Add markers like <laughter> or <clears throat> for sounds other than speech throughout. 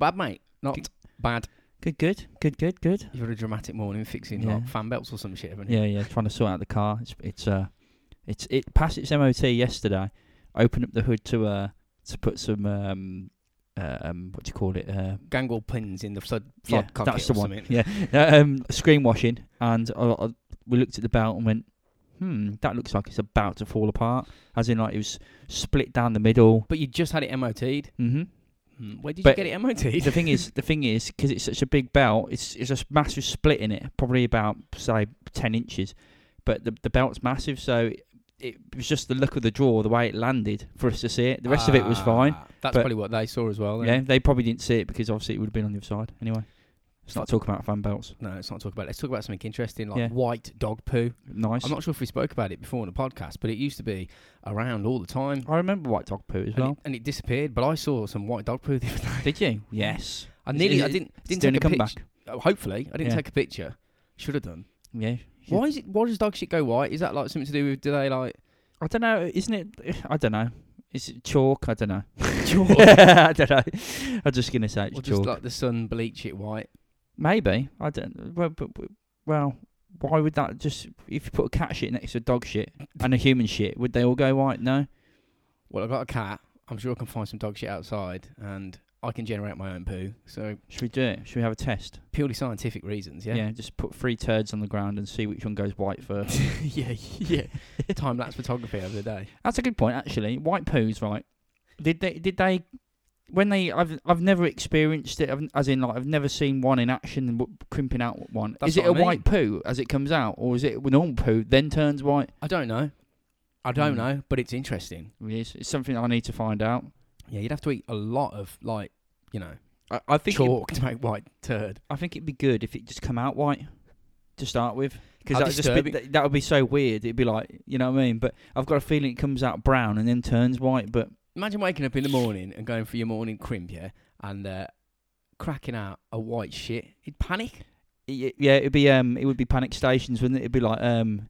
Not bad, mate. Not Good. bad. Good, good, good, good, good. You've had a dramatic morning fixing Yeah. like fan belts or some shit, haven't you? Yeah, yeah. Trying to sort out the car. It's it's uh, it's it passed its MOT yesterday. Opened up the hood to uh to put some um um what do you call it uh Gangle pins in the flood, yeah flood cockpit that's the or one something. yeah Uh, um screen washing and uh, uh, we looked at the belt and went hmm that looks like it's about to fall apart as in like it was split down the middle. But you just had it MOT'd. Mm-hmm. Hmm. Where did But you get it MOT'd? <laughs> the thing is, the thing is, because it's such a big belt, it's it's a massive split in it, probably about say ten inches, but the the belt's massive, so it, was just the look of the draw, the way it landed for us to see it. The rest of it was fine. Ah, That's but- probably what they saw as well. then. Yeah, they probably didn't see it because obviously it would have been on the other side. Anyway, let's not talk about fan belts. No, let's not talk about it. Let's talk about something interesting, like Yeah. white dog poo. Nice. I'm not sure if we spoke about it before on the podcast, but it used to be around all the time. I remember white dog poo as And, well. it, and it disappeared, but I saw some white dog poo the other day. Did you? <laughs> Yes. I Is nearly, I didn't, didn't doing take a a comeback. picture. Oh, hopefully, I didn't Yeah. take a picture. Should have done. Yeah. Why is it? Why does dog shit go white? Is that like something to do with? Do they like? I don't know. Isn't it? <sighs> I don't know. Is it chalk? I don't know. <laughs> <laughs> Chalk? I don't know. I'm just gonna say it's Or chalk. just like the sun bleach it white? Maybe I don't. Well, but, well, why would that just? If you put a cat shit next to a dog shit and a human shit, would they all go white? No. Well, I've got a cat. I'm sure I can find some dog shit outside, and I can generate my own poo. So Should we do it? Should we have a test? purely scientific reasons, yeah. yeah. Just put three turds on the ground and see which one goes white first. <laughs> yeah, yeah. Time lapse photography over the day. That's a good point, actually. White poos, right? Did they? Did they? When they, I've I've never experienced it. As in, like I've never seen one in action crimping out one. That's is it what a I mean. white poo as it comes out, or is it a normal poo then turns white? I don't know. I don't Hmm. know, but it's interesting. It is. It's something I need to find out. Yeah, you'd have to eat a lot of like, you know, I, I think it, chalk to make white turd. I think it'd be good if it just come out white to start with, because that be, that, that would be so weird. It'd be like, you know what I mean? But I've got a feeling it comes out brown and then turns white. But Imagine waking up in the morning and going for your morning crimp, yeah, and uh, cracking out a white shit. You'd panic. y- yeah, it'd be um, it would be panic stations, wouldn't it? It'd be like um,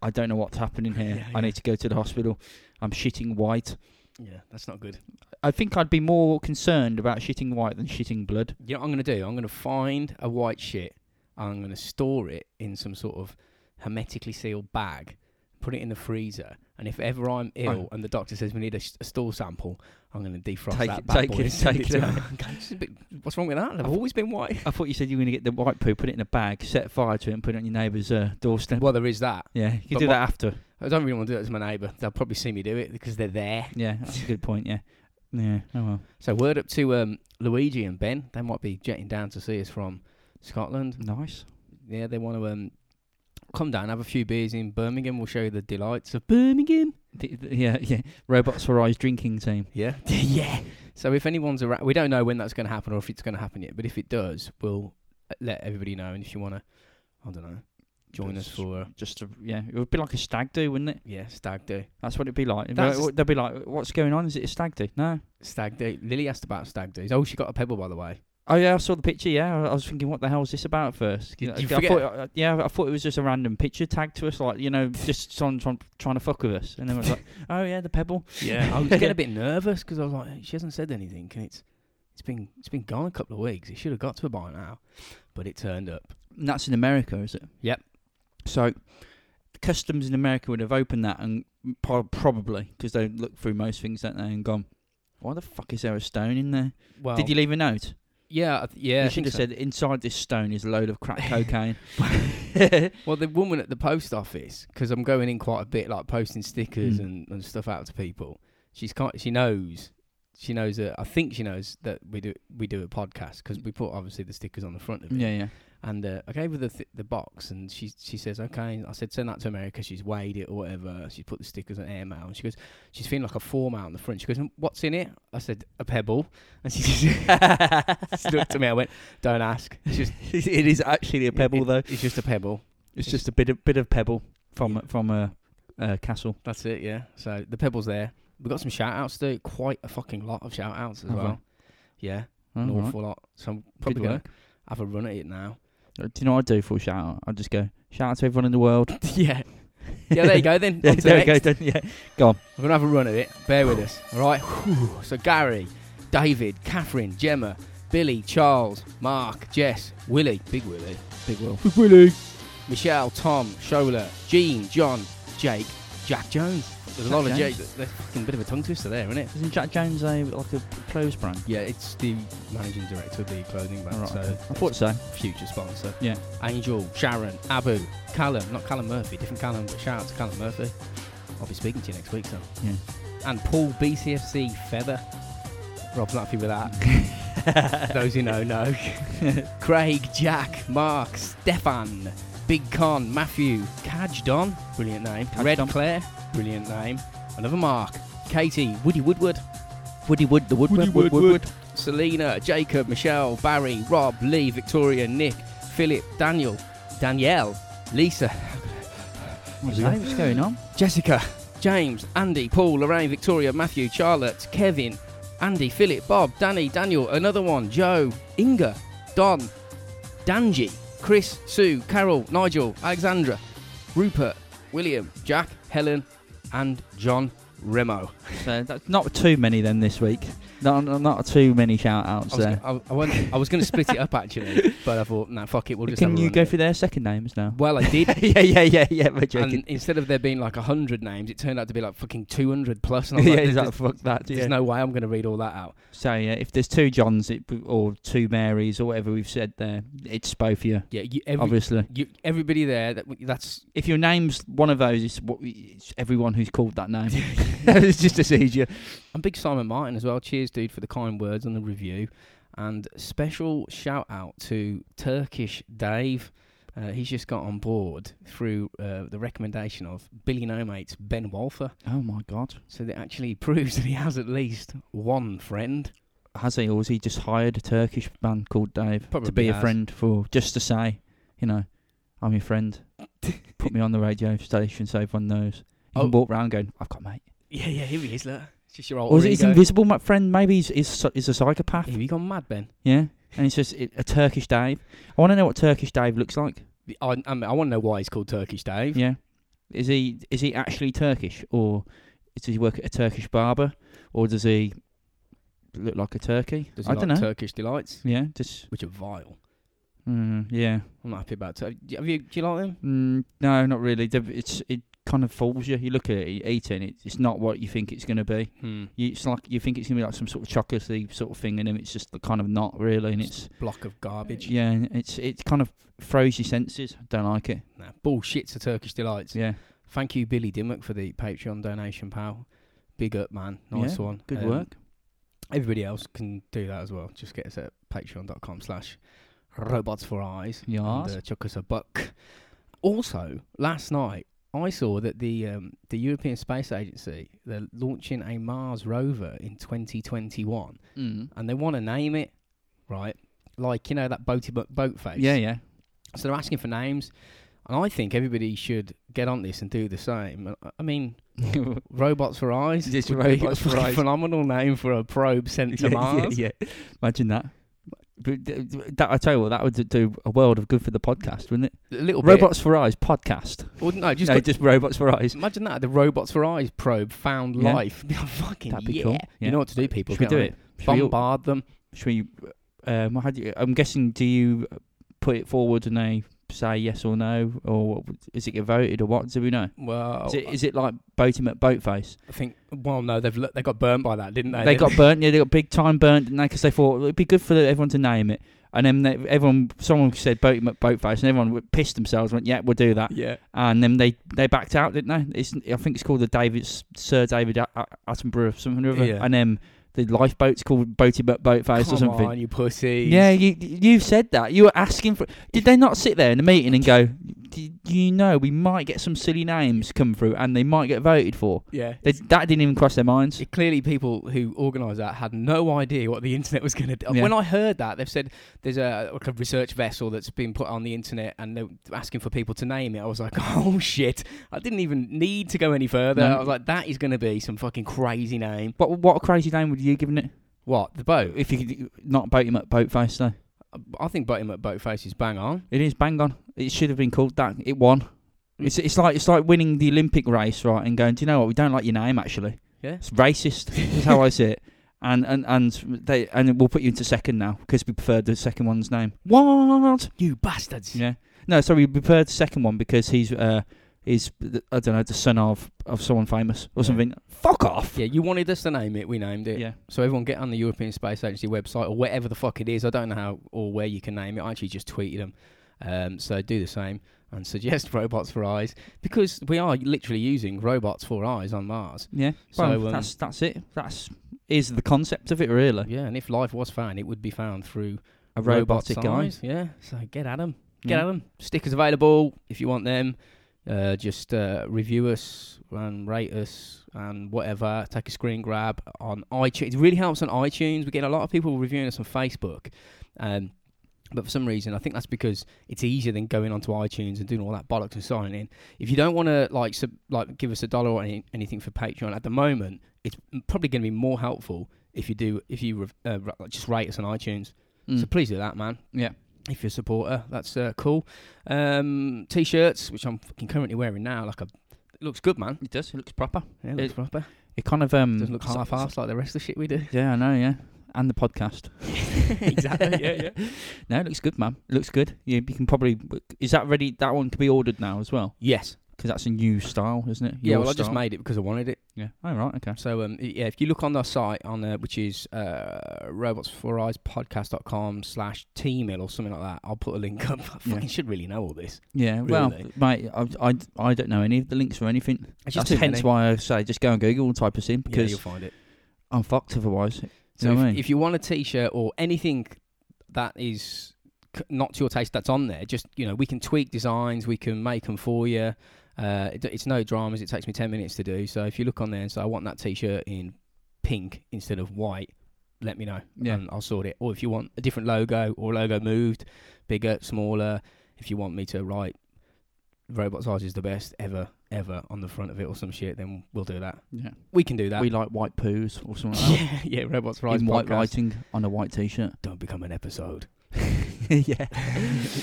I don't know what's happening here. <laughs> Yeah, I yeah. need to go to the hospital. I'm shitting white. Yeah, that's not good. I think I'd be more concerned about shitting white than shitting blood. You know what I'm going to do? I'm going to find a white shit and I'm going to store it in some sort of hermetically sealed bag, put it in the freezer, and if ever I'm ill and the doctor says we need a, sh- a stool sample, I'm going to defrost Take that it- bad take boy it- and send take it it to out. her. Okay, it's a bit- What's wrong with that? I've always been white. I thought you said you were going to get the white poo, put it in a bag, set fire to it, and put it on your neighbour's uh, doorstep. Well, there is that. Yeah, you can But do that after. I don't really want to do it to my neighbour. They'll probably see me do it because they're there. Yeah, that's a good point. Yeah, yeah. Oh well. So word up to um, Luigi and Ben. They might be jetting down to see us from Scotland. Nice. Yeah, they want to um, come down, have a few beers in Birmingham. We'll show you the delights of Birmingham. D- d- yeah, yeah. Robots for Eyes drinking team. Yeah, <laughs> yeah. So if anyone's around, we don't know when that's going to happen or if it's going to happen yet. But if it does, we'll uh, let everybody know. And if you want to, I don't know, join us for Just a, yeah, it would be like a stag do, wouldn't it? yeah stag do. That's what it'd be like. That's- They'll be like, "What's going on? Is it a stag do?" No. Stag do. Lily asked about stag do's. Oh, she got a pebble by the way. Oh yeah, I saw the picture. Yeah, I was thinking, what the hell is this about at first? Did you I forget? thought, uh, yeah, I thought it was just a random picture tagged to us, like you know, <laughs> just someone trying, trying to fuck with us. And then I was like, <laughs> oh yeah, the pebble. Yeah, <laughs> I was getting a bit nervous because I was like, she hasn't said anything, and it's it's been it's been gone a couple of weeks. It should have got to her by now, but it turned up. And that's in America, is it? Yep. So, customs in America would have opened that and pro- probably because they look through most things, don't they, and gone, why the fuck is there a stone in there? Well, Did you leave a note? Yeah, I yeah. You should have so. said inside this stone is a load of crack <laughs> cocaine. <laughs> Well, the woman at the post office, because I'm going in quite a bit, like posting stickers Mm. and, and stuff out to people. She's kind, she knows, she knows that. I think she knows that we do we do a podcast because we put obviously the stickers on the front of it. yeah, yeah. And uh, I gave her the th- the box, and she she says, "Okay." I said, "Send that to America." She's weighed it or whatever. She put the stickers on airmail, and she goes, "She's feeling like a form out on the front." She goes, "What's in it?" I said, "A pebble," and she <laughs> just looked at me. I went, "Don't ask. It's just <laughs> it is actually a pebble it- though. It's just a pebble. It's just a bit of bit of pebble from from a, a castle. That's it, yeah. So the pebble's there. We've got some shout outs to do, quite a fucking lot of shout outs as we? well. Yeah, an right. awful lot. So I'm probably Good going work. to have a run at it now. Uh, Do you know what I do for a shout out? I just go shout out to everyone in the world. <laughs> yeah. Yeah, there you go then. <laughs> Yeah, there we go. Then, yeah, go on. We're going to have a run at it. Bear with us. All right. Whew. So, Gary, David, Catherine, Gemma, Billy, Charles, Mark, Jess, Willie, Big Willie, Big Will, Willie. Michelle, Tom, Shola, Jean, John, Jake, Jack Jones. There's a lot of Jack. There's a fucking bit of a tongue twister there, isn't it? Isn't Jack Jones a like a clothes brand? Yeah, it's the managing director of the clothing brand, Alright, so okay. I thought so. future sponsor. Yeah. Angel, Sharon, Abu, Callum, not Callum Murphy, different Callum, but shout out to Callum Murphy. I'll be speaking to you next week, so. Yeah. And Paul BCFC Feather. Rob's not happy with that. <laughs> Those who know, know. <laughs> Craig, Jack, Mark, Stefan, Big Con, Matthew, Cadge Don, brilliant name. Red Don. Claire, brilliant name. Another Mark, Katie, Woody Woodward, Woody Wood, the Woodward, Woody Wood, Wood, Wood. Selena, Jacob, Michelle, Barry, Rob, Lee, Victoria, Nick, Philip, Daniel, Danielle, Lisa, What's? What's going on? Jessica, James, Andy, Paul, Lorraine, Victoria, Matthew, Charlotte, Kevin, Andy, Philip, Bob, Danny, Daniel, another one, Joe, Inga, Don, Danji, Chris, Sue, Carol, Nigel, Alexandra, Rupert, William, Jack, Helen, and John Remo. So that's not too many then this week. Not, not too many shout outs I was, there. I, I, went- I was going to split it up actually, <laughs> but I thought, no, fuck it, we'll just. Can a you go through their second names now? Well, I did. <laughs> yeah, yeah, yeah, yeah. We're joking. and instead of there being like a hundred names, it turned out to be like fucking two hundred plus. And I was <laughs> yeah, like, is there's, that fuck that? there's Yeah. no way I'm going to read all that out. So yeah, if there's two Johns it, or two Marys or whatever we've said there, it's both of you, Yeah, you, every, obviously. you, everybody there. That, that's If your name's one of those, it's, what, it's everyone who's called that name. it's just as easier. I'm big Simon Martin as well. Cheers, dude, for the kind words on the review, and special shout out to Turkish Dave. Uh, he's just got on board through uh, the recommendation of Billy No Mate's Ben Walfer. Oh my God, So that actually <laughs> proves that he has at least one friend. has he or has he just hired a Turkish man called Dave to Probably be a friend for just to say, you know, I'm your friend. <laughs> Put me on the radio station so everyone knows. You Oh. can walk around going, I've got a mate. Yeah, yeah, here he is. Look, it's your old. Or is it ego. invisible ma- friend? Maybe he's, he's, he's a psychopath. Have you gone mad, Ben? Yeah, and it's just it, a Turkish Dave. I want to know what Turkish Dave looks like. I, I, mean, I want to know why he's called Turkish Dave. Yeah, is he is he actually Turkish, or does he work at a Turkish barber, or does he look like a turkey? Does he I like don't know. Turkish delights, yeah, just which are vile. mm, yeah. I'm not happy about. Tur- Have you? Do you like them? Mm, no, not really. It's it kind of fools you. You look at it, you eat it, it, it's not what you think it's going to be. Hmm. You, it's like you think it's going to be like some sort of chocolatey sort of thing, and then it's just kind of not really. And it's a Block of garbage. yeah, and it's it kind of froze your senses. Don't like it. Nah, bullshit to Turkish delights. Yeah, Thank you, Billy Dimmock, for the Patreon donation, pal. Big up, man. Nice Yeah, one. good Um, work. Everybody else can do that as well. Just get us at patreon.com slash robots for eyes. Yes. And, uh, chuck us a buck. Also, last night, I saw that the um, the European Space Agency, they're launching a Mars rover in 2021. Mm. And they want to name it, right? Like, you know, that boaty boat, boat face. Yeah, yeah. So they're asking for names. And I think everybody should get on this and do the same. I mean, <laughs> Robots for Eyes. Just Robots for Eyes. <laughs> Phenomenal name for a probe sent to yeah, Mars. Yeah, yeah. Imagine that. Th- that I tell you what, that would do a world of good for the podcast, wouldn't it? A little Robots for Eyes podcast. bit. Or, no, just, no, just robots for eyes. imagine that. The Robots for Eyes probe found Yeah. life. <laughs> Fucking That'd be yeah. cool. Yeah. You know what to do, people. Should we do it? Should we, Bombard them. should we um, how do you, I'm guessing. Do you put it forward and they say yes or no, or is it get voted or what? Do we know? Well, Is it is it like Boaty McBoatface? I think. Well, no, they've they got burnt by that, didn't they? They got burnt. Yeah, they got big time burnt, didn't? Because they thought it'd be good for everyone to name it. And then they, everyone, someone said Boaty McBoatface, and everyone pissed themselves. Went, yeah, we'll do that. Yeah. and then they, they backed out, didn't they? It's, I think it's called the David Sir David Attenborough something or other. Yeah. And then the lifeboat's called Boaty But Boatface Come or something. on, you pussy. Yeah, you you said that. You were asking for. Did they not sit there in a meeting and go, "Do you know we might get some silly names come through and they might get voted for"? Yeah. They, that didn't even cross their minds. It- clearly, people who organised that had no idea what the <laughs> internet was going to do. Yeah. When I heard that, they've said there's a, like a research vessel that's been put on the internet and they're asking for people to name it. I was like, <laughs> oh shit! I didn't even need to go any further. No. I was like, that is going to be some fucking crazy name. What what a crazy name would you given it? What the boat? If you could not Boaty McBoatface though. I think Boaty McBoatface is bang on. It is bang on. It should have been called that. It won. It's it's like it's like winning the Olympic race, right? And going, do you know what? We don't like your name actually. Yeah. It's racist. is how I see it. <laughs> And and and they and we'll put you into second now because we preferred the second one's name. What? You bastards. Yeah. No, sorry, we preferred the second one because he's uh the- I don't know the son of of someone famous or Yeah. something. Fuck off. Yeah, you wanted us to name it, we named it. Yeah. So everyone get on the European Space Agency website or whatever the fuck it is. I don't know how or where you can name it. I actually just tweeted them. Um, so do the same and <laughs> suggest robots for eyes because we are literally using robots for eyes on Mars. Yeah. So, Well, um, that's that's it. That's is the concept of it really. Yeah, and if life was found, it would be found through A robotic eyes. Yeah, so get at them. Get Yeah. at them. Stickers available if you want them. Uh, just uh, review us and rate us and whatever. Take a screen grab on iTunes. It really helps on iTunes. We get a lot of people reviewing us on Facebook. Um, but for some reason, I think that's because it's easier than going onto iTunes and doing all that bollocks and signing in. If you don't want to like sub- like give us a dollar or any, anything for Patreon at the moment, it's probably going to be more helpful if you do if you rev- uh, just rate us on iTunes. Mm. So please do that, man. Yeah. If you're a supporter, that's uh, cool. Um, t-shirts, which I'm fucking currently wearing now, like a, it looks good, man. It does. It looks proper. Yeah, it looks It- proper. It kind of um Doesn't look half-assed like the rest of the shit we do. Yeah, I know. Yeah, and the podcast. <laughs> exactly. Yeah, yeah. <laughs> No, it looks good, man. It looks good. You, you can probably. Is that ready? That one can be ordered now as well Yes. Because that's a new style, isn't it? Yeah. Your Well, I just style. made it because I wanted it. Yeah. Oh right. Okay. So um, yeah, if you look on our site on uh, which is uh, robotsforeyes.podcast.com slash tmail or something like that, I'll put a link up. I fucking should really know all this. Yeah. Well, Really? mate, I, I, I don't know any of the links or anything. It's That's too hence many. why I say just go and Google and type us in yeah, because you'll find it. I'm fucked otherwise. So know if, what I mean? if you want a t-shirt or anything that is c- not to your taste that's on there, just you know, we can tweak designs, we can make them for you. Uh, it, it's no dramas. It takes me ten minutes to do. So if you look on there and say I want that t-shirt in pink instead of white, let me know Yeah. and I'll sort it. Or if you want a different logo or logo moved, bigger, smaller. If you want me to write Robot Size is the best ever, ever on the front of it or some shit, then we'll do that. Yeah. We can do that. We like white poos or something like that. <laughs> yeah, yeah. Robots Rise In white podcast. writing on a white t-shirt. Don't become an episode. <laughs> yeah.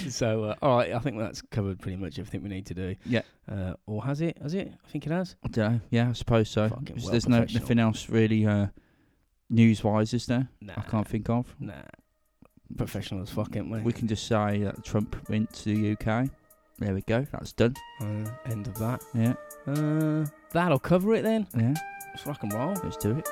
so, uh, all right, I think that's covered pretty much everything we need to do. Yeah. Uh, or has it? Has it? I think it has. I don't know. Yeah, I suppose so. Fucking well There's no professional. nothing else really uh, news-wise, is there? Nah, I can't think of. Nah. Professional as fuck, ain't we? We can just say that Trump went to the UK. There we go. That's done. Uh, end of that. Yeah. Uh, that'll cover it then. Yeah. Let's rock and roll. Let's do it.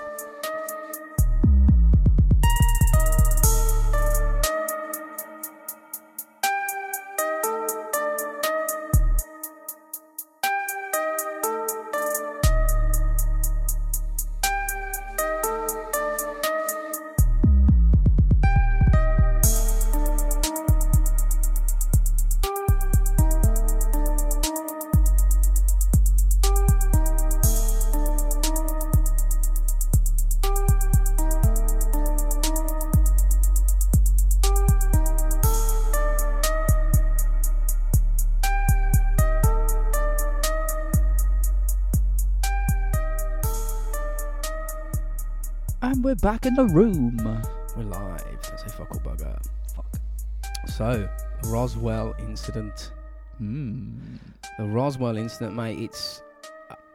Back in the room. We're live. Let's say fuck or bugger. Fuck. So, Roswell incident. Hmm. The Roswell incident, mate. It's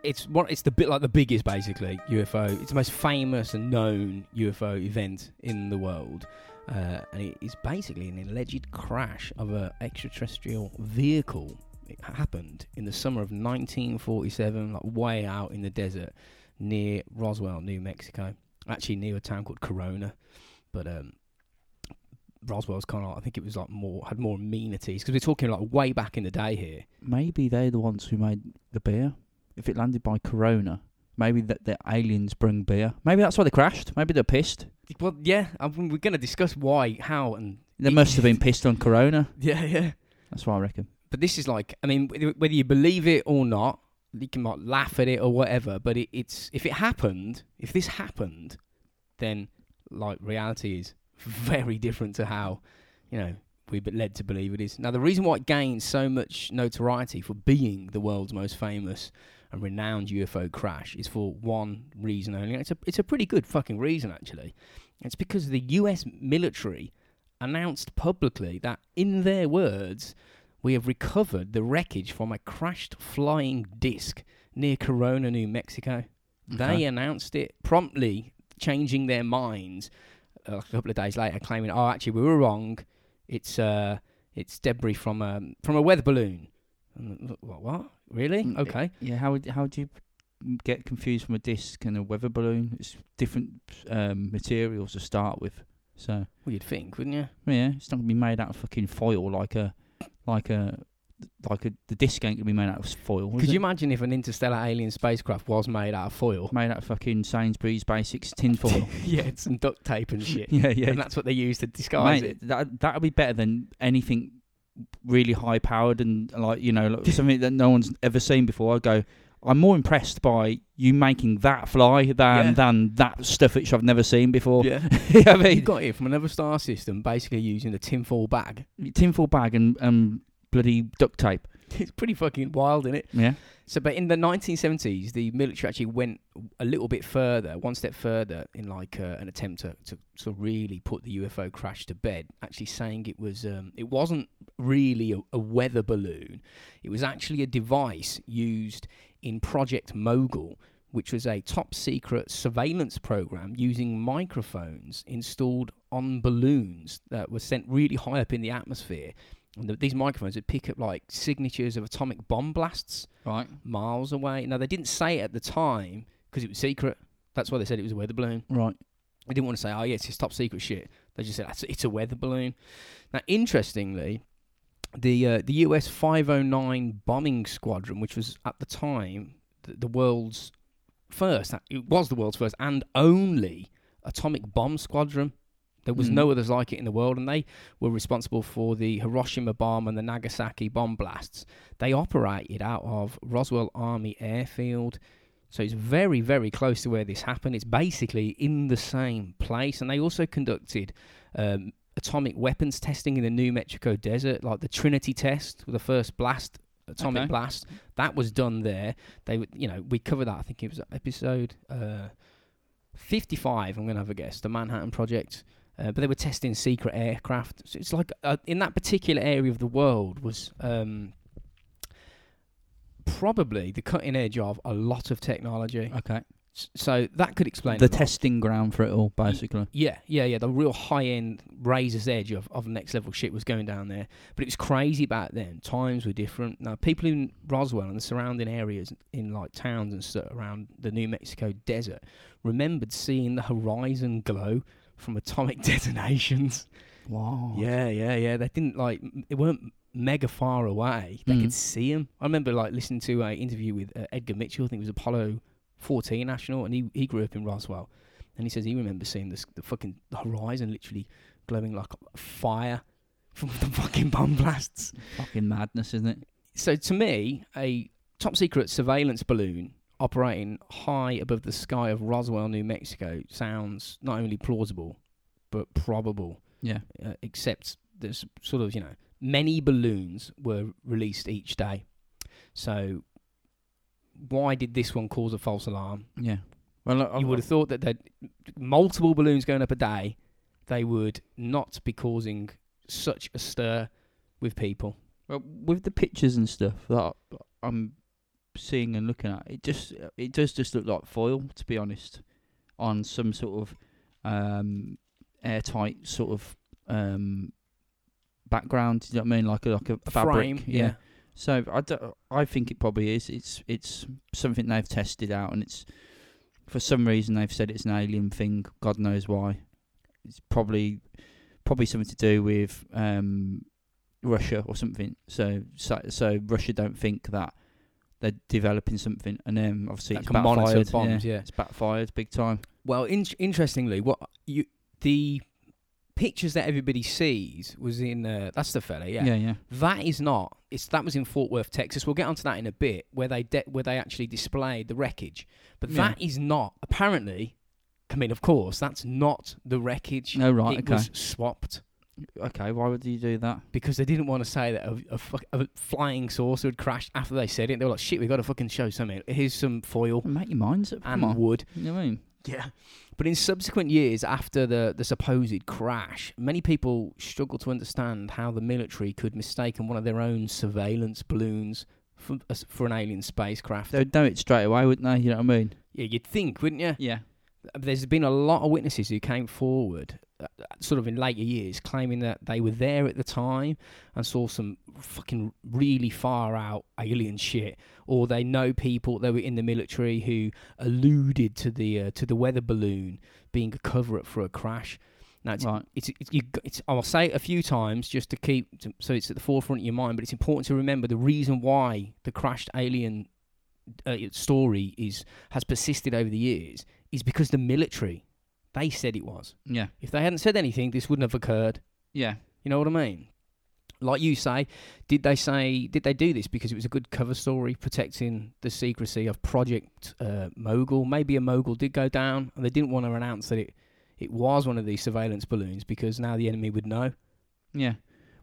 it's what it's the bit like the biggest basically UFO. It's the most famous and known UFO event in the world, uh, and it is basically an alleged crash of an extraterrestrial vehicle. It happened in the summer of 1947, like way out in the desert near Roswell, New Mexico. Actually, near a town called Corona, but um, Roswell's kind of I think it was like more had more amenities because we're talking like way back in the day here. Maybe they're the ones who made the beer. If it landed by Corona, maybe that the aliens bring beer. Maybe that's why they crashed. Maybe they're pissed. Well, yeah, I mean, we're going to discuss why, how, and They must have been <laughs> pissed on Corona. yeah, yeah. That's what I reckon. But this is like, I mean, wh- whether you believe it or not, you can like laugh at it or whatever. But it, it's if it happened, if this happened, then like reality is <laughs> very different to how you know we're led to believe it is. Now, the reason why it gained so much notoriety for being the world's most famous and renowned UFO crash is for one reason only. It's a it's a pretty good fucking reason actually. It's because the U.S. military announced publicly that, in their words, we have recovered the wreckage from a crashed flying disc near Corona, New Mexico. They announced it promptly, changing their minds uh, a couple of days later, claiming, "Oh, actually, we were wrong. It's uh, it's debris from a from a weather balloon." And, what? What? Really? Mm, Okay. Yeah, how would how do you get confused from a disc and a weather balloon? It's different um, materials to start with. So Well, you'd think, wouldn't you? yeah, it's not gonna be made out of fucking foil like a like a like a the disc ain't gonna be made out of foil. Could you it? imagine if an interstellar alien spacecraft was made out of foil? made out of fucking Sainsbury's basics tin foil? <laughs> yeah, it's some duct tape and shit. <laughs> yeah, yeah. And that's what they use to disguise Mate, it. that that would be better than anything really high powered and like you know like something that no one's ever seen before. I go, I'm more impressed by you making that fly than Yeah. than that stuff which I've never seen before. Yeah. <laughs> you know I you got it from another star system, basically using a tinfoil bag. tinfoil bag and um bloody duct tape. <laughs> It's pretty fucking wild, isn't it? Yeah, So, but in the 1970s, the military actually went a little bit further, one step further, in like uh, an attempt to, to sort of really put the UFO crash to bed. Actually, saying it was um, it wasn't really a, a weather balloon; it was actually a device used in Project Mogul, which was a top secret surveillance program using microphones installed on balloons that were sent really high up in the atmosphere. And the, these microphones would pick up like signatures of atomic bomb blasts right. miles away. Now they didn't say it at the time because it was secret. That's why they said it was a weather balloon. Right. They didn't want to say, "Oh, yeah, it's top secret shit." They just said, "It's- "It's a weather balloon." Now, interestingly, the uh, the US 509 bombing squadron, which was at the time the, the world's first, it was the world's first and only atomic bomb squadron. There was Mm. no others like it in the world, and they were responsible for the Hiroshima bomb and the Nagasaki bomb blasts. They operated out of Roswell Army Airfield. So it's very, very close to where this happened. It's basically in the same place. And they also conducted um, atomic weapons testing in the New Mexico desert, like the Trinity test, the first blast, atomic Okay. blast. That was done there. They, would- you know, we covered that. I think it was episode uh, 55. I'm going to have a guess. The Manhattan Project. Uh, but they were testing secret aircraft. So it's like uh, in that particular area of the world was um, probably the cutting edge of a lot of technology. Okay. So that could explain The testing ground for it all, basically. Yeah, yeah, yeah. The real high end razor's edge of, of next level shit was going down there. But it was crazy back then. Times were different. Now, people in Roswell and the surrounding areas in like towns and stuff around the New Mexico desert remembered seeing the horizon glow from atomic <laughs> detonations. Wow. Yeah, yeah, yeah. They didn't like, it weren't mega far away. They Mm. could see them. I remember like listening to a interview with uh, Edgar Mitchell. I think it was Apollo 14 national, and he he grew up in Roswell, and he says he remembers seeing this the fucking horizon literally glowing like fire from the fucking bomb blasts. Fucking madness, isn't it? So to me, a top secret surveillance balloon operating high above the sky of Roswell, New Mexico, sounds not only plausible but probable Yeah. uh, except there's sort of you know many balloons were released each day. So why did this one cause a false alarm? Yeah. Well, I, you would have thought that that multiple balloons going up a day, they would not be causing such a stir with people. Well, with the pictures and stuff that I'm seeing and looking at, it just it does just look like foil, to be honest, on some sort of um, airtight sort of um, background. You know what I mean? Like a like a, fabric. Frame, yeah. So I, I think it probably is. It's it's something they've tested out, and it's for some reason they've said it's an alien thing. God knows why. It's probably probably something to do with um, Russia or something. So, so so Russia don't think that they're developing something, and then obviously That it's backfired. bombs, yeah. it's backfired big time. Well, in- interestingly, what you the pictures that everybody sees was in uh, that's the fella, yeah. yeah, yeah. That is not. It's that was in Fort Worth, Texas. We'll get onto that in a bit, where they de- where they actually displayed the wreckage. But Yeah. that is not apparently. I mean, of course, that's not the wreckage. No, right, it okay. was swapped Okay, why would you do that? because they didn't want to say that a, a, fuck- a flying saucer had crashed after they said it. They were like, "Shit, we got to fucking show something. Here's some foil Make your minds up. Come and on. wood." You know what I mean? Yeah. But in subsequent years after the, the supposed crash, many people struggle to understand how the military could mistaken one of their own surveillance balloons for, as- for an alien spacecraft. They'd know it straight away, wouldn't they? You know what I mean? yeah, you'd think, wouldn't you? Yeah. there's been a lot of witnesses who came forward, uh, uh, sort of in later years, claiming that they were there at the time and saw some fucking really far out alien shit, or they know people that were in the military who alluded to the uh, to the weather balloon being a cover up for a crash. Now it's Right. it's, it's, you, it's I'll say it a few times just to keep to, so it's at the forefront of your mind. But it's important to remember the reason why the crashed alien uh, story is has persisted over the years is because the military they said it was. Yeah. If they hadn't said anything, this wouldn't have occurred. Yeah. You know what I mean? Like you say, did they say did they do this because it was a good cover story protecting the secrecy of Project uh, Mogul? Maybe a Mogul did go down, and they didn't want to announce that it it was one of these surveillance balloons because now the enemy would know. Yeah.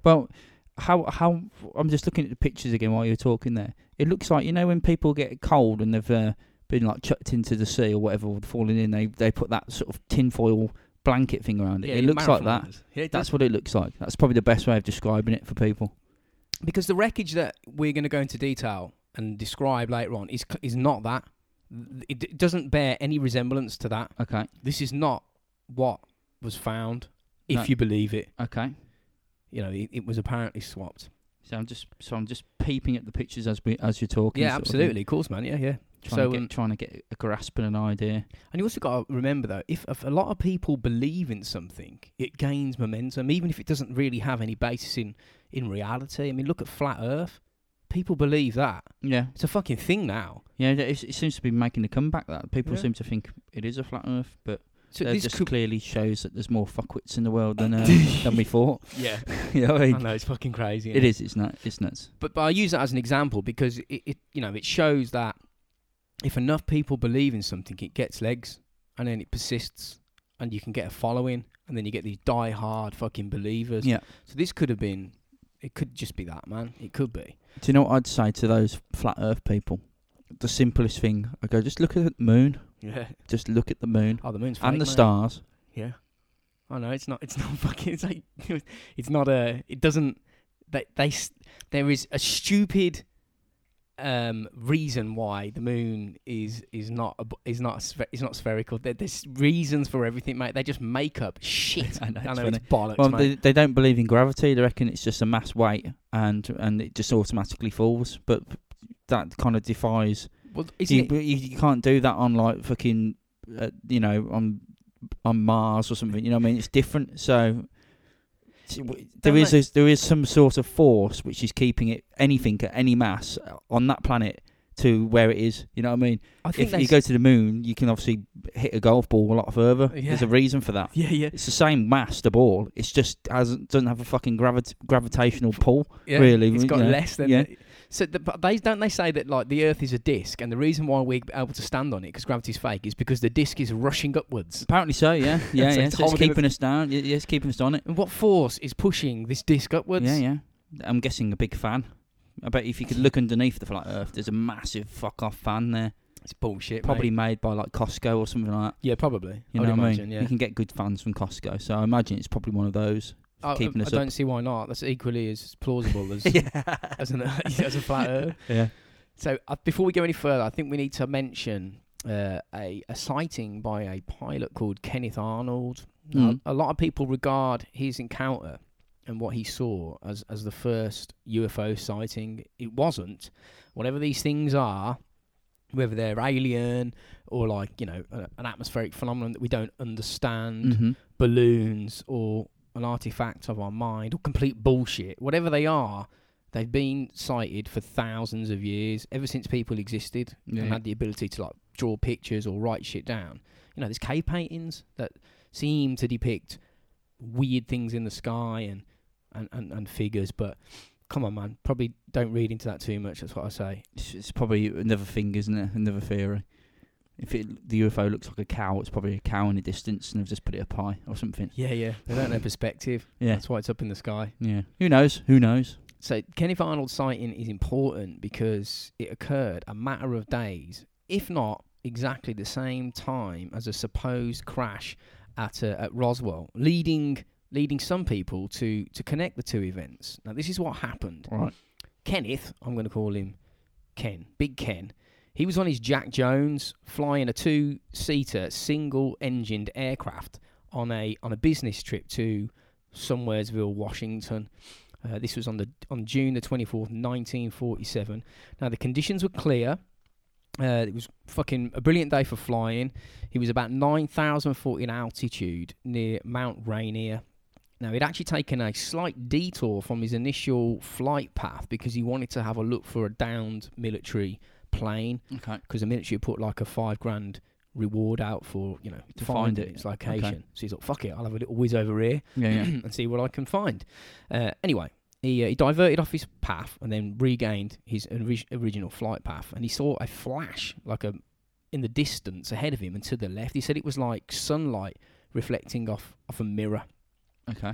Well, how how I'm just looking at the pictures again while you're talking there. It looks like you know when people get cold and they've uh, been like chucked into the sea or whatever, or falling in. They they put that sort of tinfoil blanket thing around it. Yeah, it looks like that. Yeah, That's does. what it looks like. That's probably the best way of describing it for people. because the wreckage that we're going to go into detail and describe later on is is not that. It, it doesn't bear any resemblance to that. Okay. This is not what was found, if No. you believe it. Okay. You know, it, it was apparently swapped. So I'm just so I'm just peeping at the pictures as we as you're talking. Yeah, sort of absolutely, of course, man. Yeah, yeah. Trying, So, to get, um, trying to get a grasp and an idea. And you also got to remember though, if, if a lot of people believe in something, it gains momentum, even if it doesn't really have any basis in in reality. I mean, look at flat Earth. People believe that Yeah. it's a fucking thing now. Yeah. It, it seems to be making a comeback. That people Yeah. seem to think it is a flat Earth, but So that just clearly shows that there's more fuckwits in the world than <laughs> uh, than we thought. <laughs> yeah, <laughs> you know what I know it's fucking crazy. It innit? is. It's not. It's nuts. but but I use that as an example because it, it you know it shows that if enough people believe in something, it gets legs, and then it persists, and you can get a following, and then you get these die-hard fucking believers. Yeah. So this could have been, it could just be that man. It could be. Do you know what I'd say to those flat Earth people? The simplest thing. I go, just look at the moon. Yeah. Just look at the moon Oh, the moon's fake, and the mate. stars. Yeah. I know it's not. It's <laughs> not fucking. It's like <laughs> it's not a. It doesn't. They they. There is a stupid um reason why the moon is is not a, is not a sphe- is not spherical. There, there's reasons for everything, mate. They just make up shit. <laughs> I know, I it's know it's bollocks, Well, mate. they, they don't believe in gravity. They reckon it's just a mass weight, and and it just automatically falls. But that kind of defies. well, You, it? you, can't do that on like fucking, uh, you know, on on Mars or something. You know what I mean? It's different. So there is a, there is some sort of force which is keeping it anything at any mass on that planet to where it is. You know what I mean? I think If you go to the moon, you can obviously hit a golf ball a lot further. There's a reason for that. Yeah, yeah, It's the same mass, the ball. It's just hasn't doesn't have a fucking gravit- gravitational pull. yeah. really, It's got know, less than. yeah. the- so, the, they don't they say that like the Earth is a disc, and the reason why we're able to stand on it because gravity's fake is because the disc is rushing upwards. Apparently so. Yeah, <laughs> yeah, So yeah. it's So it's keeping us down. Yeah, yeah, it's keeping us on it. And what force is pushing this disc upwards? Yeah, yeah. I'm guessing a big fan. I bet if you could look underneath the flat Earth, there's a massive fuck off fan there. It's bullshit. Probably mate. made by like Costco or something like that. Yeah, probably. You I know what I mean? Yeah. You can get good fans from Costco, so I imagine it's probably one of those. I, keeping I, us I up. don't see why not. That's equally as plausible as <laughs> yeah. as, <laughs> an, as a flat Earth. yeah. So uh, before we go any further, I think we need to mention uh, a a sighting by a pilot called Kenneth Arnold. Now, Mm. a lot of people regard his encounter and what he saw as as the first UFO sighting. It wasn't. Whatever these things are, whether they're alien or like you know a, an atmospheric phenomenon that we don't understand, hmm balloons or an artifact of our mind or complete bullshit, whatever they are, they've been cited for thousands of years, ever since people existed Yeah. and had the ability to like draw pictures or write shit down. You know, there's cave paintings that seem to depict weird things in the sky and and, and, and figures, but come on, man, probably don't read into that too much. That's what I say. It's, it's probably another thing, isn't it? Another theory. If it, the UFO looks like a cow, it's probably a cow in the distance, and they've just put it up high or something. Yeah, yeah. They don't know <laughs> perspective. Yeah, That's why it's up in the sky. yeah. Who knows? Who knows? So Kenneth Arnold's sighting is important because it occurred a matter of days, if not exactly the same time as a supposed crash at uh, at Roswell, leading leading some people to to connect the two events. Now this is what happened. Right. Kenneth, I'm going to call him Ken, Big Ken. He was on his Jack Jones flying a two-seater single-engined aircraft on a on a business trip to Somewheresville, Washington. Uh, this was on the on June the twenty fourth, nineteen forty seven. Now the conditions were clear. Uh, it was fucking a brilliant day for flying. He was about nine thousand foot in altitude near Mount Rainier. Now he'd actually taken a slight detour from his initial flight path because he wanted to have a look for a downed military plane Okay. because the minute you put like a five grand reward out for you know To find it. its location. Okay. So he's like, "Fuck it, I'll have a little whiz over here Yeah, yeah. <clears throat> and see what I can find." Uh, anyway, he uh, he diverted off his path and then regained his ori- original flight path, and he saw a flash like a in the distance ahead of him and to the left. He said it was like sunlight reflecting off off a mirror. okay.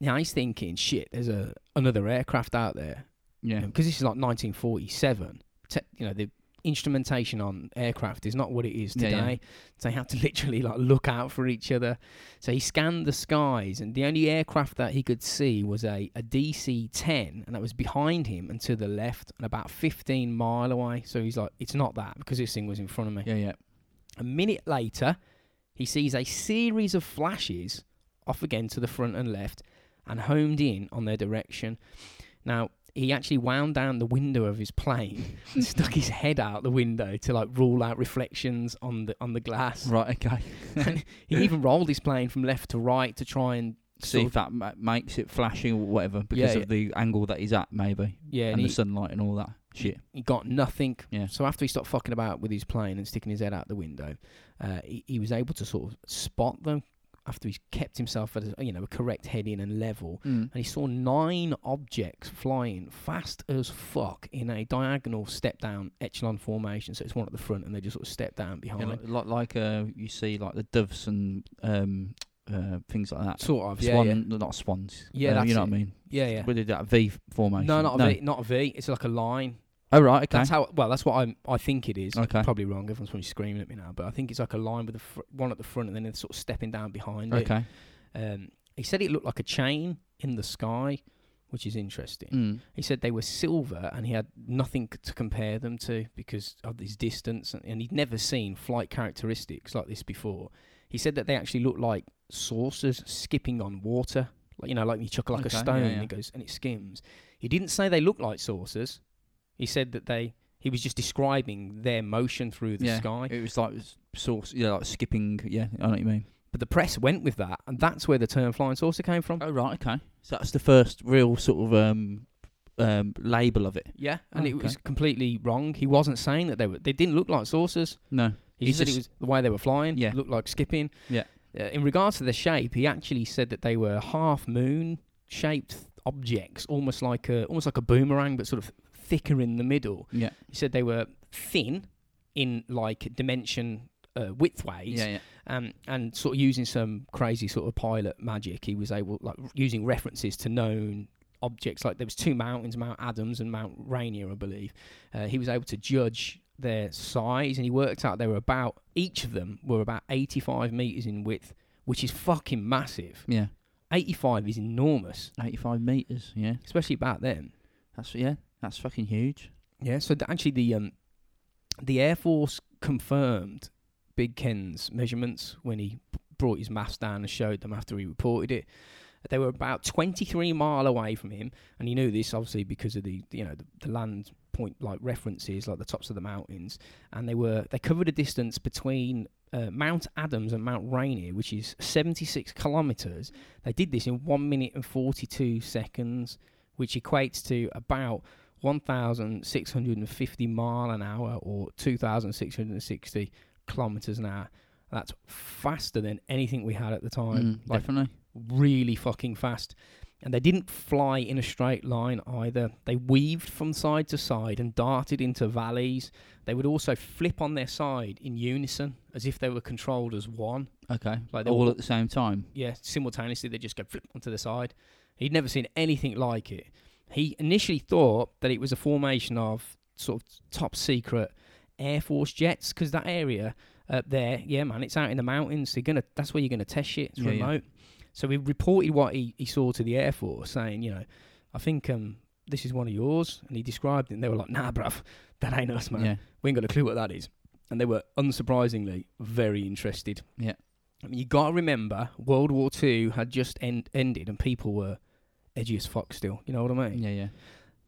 Now he's thinking, "Shit, there's a another aircraft out there." Yeah. because this is like 1947. Te- you know, the instrumentation on aircraft is not what it is Yeah, today. yeah. So they had to <laughs> literally like look out for each other. So he scanned the skies, and the only aircraft that he could see was a, a DC-10, and that was behind him and to the left, and about 15 mile away. So he's like, "It's not that because this thing was in front of me." Yeah, yeah. A minute later, he sees a series of flashes off again to the front and left and homed in on their direction. Now, he actually wound down the window of his plane <laughs> and stuck his head out the window to like rule out reflections on the on the glass. Right, okay. And he <laughs> even rolled his plane from left to right to try and See if that ma- makes it flashing or whatever because Yeah, of the angle that he's at, maybe. yeah, and, and the he, sunlight and all that shit. he got nothing. Yeah. So after he stopped fucking about with his plane and sticking his head out the window, uh, he, he was able to sort of spot them after he's kept himself at a, you know a correct heading and level. Mm. And he saw nine objects flying fast as fuck in a diagonal step down echelon formation. So it's one at the front and they just sort of step down behind. Yeah, like, like uh, you see like the doves and um, uh, things like that. sort of, yeah, Swan, yeah, no, not swans. Yeah, that's you know it. what I mean. yeah, yeah. We did that V formation. No, not a V, not a V. It's like a line. Oh right, okay. That's how. Well, that's what I I think it is. Okay. Probably wrong. Everyone's probably screaming at me now, but I think it's like a line with the fr- one at the front and then it's sort of stepping down behind it. okay. Um, he said it looked like a chain in the sky, which is interesting. Mm. He said they were silver and he had nothing to compare them to because of his distance and, and he'd never seen flight characteristics like this before. He said that they actually looked like saucers skipping on water, like you know, like you chuck like Okay, a yeah, stone yeah. and it goes and it skims. He didn't say they looked like saucers. He said that they. He was just describing their motion through the Yeah. sky. It was like source, yeah, like skipping. Yeah, I know what you mean. But the press went with that, and that's where the term flying saucer came from. Oh right, okay. So that's the first real sort of um, um, label of it. Yeah, and Oh, it okay. was completely wrong. He wasn't saying that they were. They didn't look like saucers. No. He just said it was the way they were flying. Yeah. looked like skipping. Yeah. Uh, in regards to the shape, he actually said that they were half moon shaped objects, almost like a almost like a boomerang, but sort of thicker in the middle. Yeah. He said they were thin in like dimension uh, width ways. Yeah, yeah. um, and sort of using some crazy sort of pilot magic, he was able, like, using references to known objects. Like there was two mountains, Mount Adams and Mount Rainier, I believe. Uh, he was able to judge their size, and he worked out they were about each of them were about 85 meters in width, which is fucking massive. Yeah. 85 is enormous, Eighty-five meters. Yeah. especially back then. That's yeah. That's fucking huge. Yeah. So actually, the um, the Air Force confirmed Big Ken's measurements when he brought his mask down and showed them after he reported it. They were about 23 mile away from him, and he knew this obviously because of the you know the, the land point like references like the tops of the mountains, and they were they covered a distance between uh, Mount Adams and Mount Rainier, which is 76 kilometers. They did this in one minute and 42 seconds, which equates to about 1,650 mile an hour or 2,660 kilometers an hour. That's faster than anything we had at the time. Mm, like definitely. really fucking fast. And they didn't fly in a straight line either. They weaved from side to side and darted into valleys. They would also flip on their side in unison as if they were controlled as one. Okay. Like all were- at the same time. Yeah, simultaneously they just go flip onto the side. He'd never seen anything like it. He initially thought that it was a formation of sort of top secret Air Force jets because that area up there, yeah, man, it's out in the mountains. They're gonna, that's where you're gonna test shit. It's Yeah, yeah. remote. So he reported what he, he saw to the Air Force, saying, you know, I think um, this is one of yours, and he described it. And they were like, Nah, bruv, that ain't us, man. Yeah. We ain't got a clue what that is. And they were unsurprisingly very interested. Yeah. I mean, you got to remember, World War Two had just end- ended, and people were edgy as fuck still. You know what I mean? Yeah, yeah.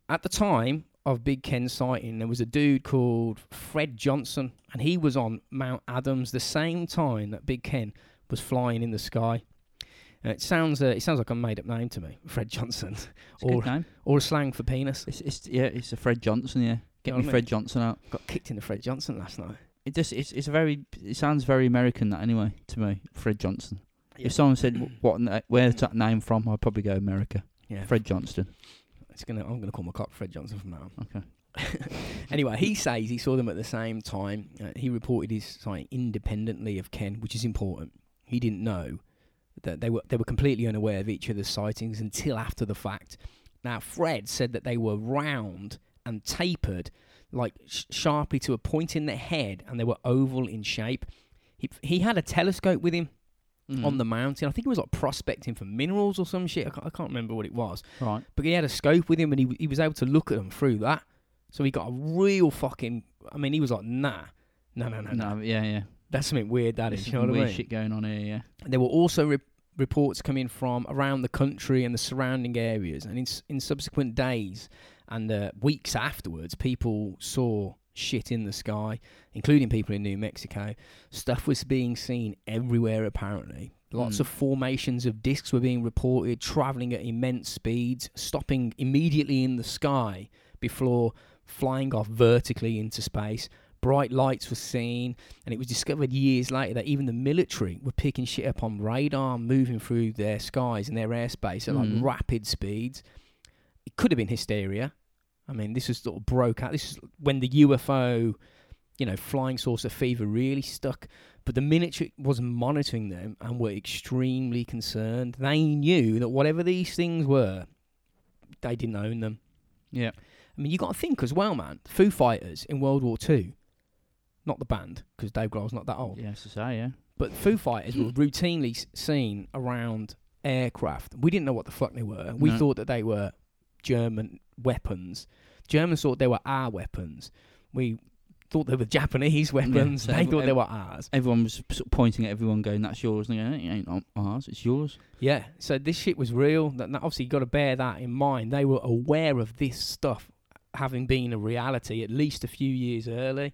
At the time of Big Ken's sighting, there was a dude called Fred Johnson, and he was on Mount Adams the same time that Big Ken was flying in the sky. And it sounds, uh, it sounds like a made-up name to me, <laughs> Fred Johnson, or good name. or a slang for penis. It's, it's yeah, it's a Fred Johnson. Yeah, get know me Fred Johnson out. Got kicked in the Fred Johnson last night. It just it's it's a very it sounds very American that anyway to me. Fred Johnson. If someone said wh- what where's that name from, I'd probably go America. Yeah, Fred Johnson. It's gonna. I'm gonna call my cop Fred Johnson from now on. Okay. <laughs> anyway, he says he saw them at the same time. Uh, he reported his sighting independently of Ken, which is important. He didn't know that they were they were completely unaware of each other's sightings until after the fact. Now, Fred said that they were round and tapered, like sh- sharply to a point in the head, and they were oval in shape. He he had a telescope with him Mm. on the mountain. I think he was like prospecting for minerals or some shit. I can't, I can't remember what it was. right. But he had a scope with him, and he he was able to look at them through that. So he got a real fucking. I mean, he was like, nah, no, no, no, no. No, yeah, yeah. That's something weird. That There's is. You know what I weird mean? shit going on here. Yeah. There were also re- reports coming from around the country and the surrounding areas, and in in subsequent days and uh, weeks afterwards, people saw shit in the sky, including people in New Mexico. Stuff was being seen everywhere. Apparently, lots Mm. of formations of discs were being reported, traveling at immense speeds, stopping immediately in the sky before flying off vertically into space. Bright lights were seen, and it was discovered years later that even the military were picking shit up on radar, moving through their skies and their airspace at Mm. like rapid speeds. It could have been hysteria. I mean, this was sort of broke out. This is when the UFO, you know, flying saucer fever really stuck. But the military was monitoring them and were extremely concerned. They knew that whatever these things were, they didn't own them. Yeah. I mean, you got to think as well, man. Foo Fighters in World War Two, not the band, because Dave Grohl's not that old. Yes, to say, yeah. But Foo Fighters were routinely seen around aircraft. We didn't know what the fuck they were. We No. thought that they were German weapons. Germans thought they were our weapons. We thought they were Japanese <laughs> weapons. so they ev- thought they were ours. Everyone was sort of pointing at everyone, going, "That's yours." And they go, "It ain't ours. It's yours." Yeah. So this shit was real. That that- obviously you got to bear that in mind. They were aware of this stuff having been a reality at least a few years early.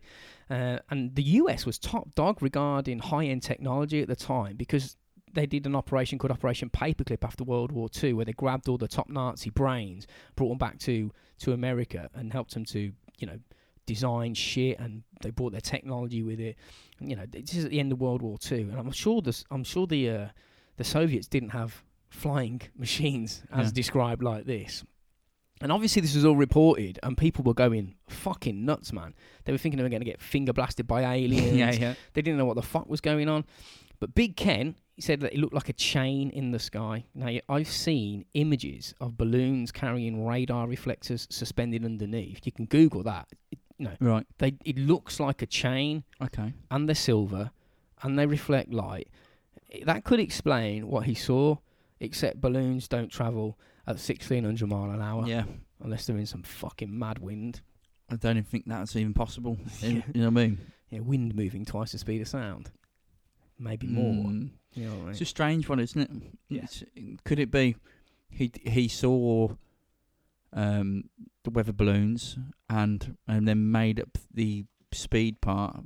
Uh, and the US was top dog regarding high end technology at the time because they did an operation called Operation Paperclip after World War II, where they grabbed all the top Nazi brains, brought them back to, to America, and helped them to, you know, design shit, and they brought their technology with it. And, you know, this is at the end of World War II, and I'm sure this, I'm sure the uh, the Soviets didn't have flying <laughs> machines as Yeah. described like this. And obviously, this was all reported, and people were going fucking nuts, man. They were thinking they were going to get finger blasted by <laughs> aliens. yeah, yeah. They didn't know what the fuck was going on. But Big Ken, he said that it looked like a chain in the sky. Now, I've seen images of balloons carrying radar reflectors suspended underneath. You can Google that. It, you know, Right. they it looks like a chain, Okay. and they're silver, and they reflect light. That could explain what he saw, except balloons don't travel at 1600 mile an hour Yeah. unless they're in some fucking mad wind. I don't even think that's even possible. <laughs> You- know what I mean? Yeah, wind moving twice the speed of sound. Maybe more. Mm. You what It's a strange one, isn't it? Yeah. It's, could it be he he saw um, the weather balloons and and then made up the speed part?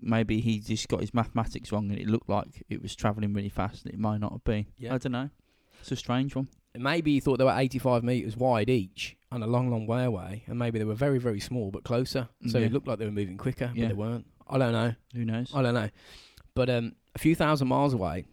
Maybe he just got his mathematics wrong and it looked like it was travelling really fast and it might not have been. Yeah. I don't know. It's a strange one. maybe he thought they were 85 metres wide each and a long, long way away, and maybe they were very, very small but closer. So Yeah. it looked like they were moving quicker, Yeah. but they weren't. I don't know. Who knows? I don't know. But um, a few thousand miles away,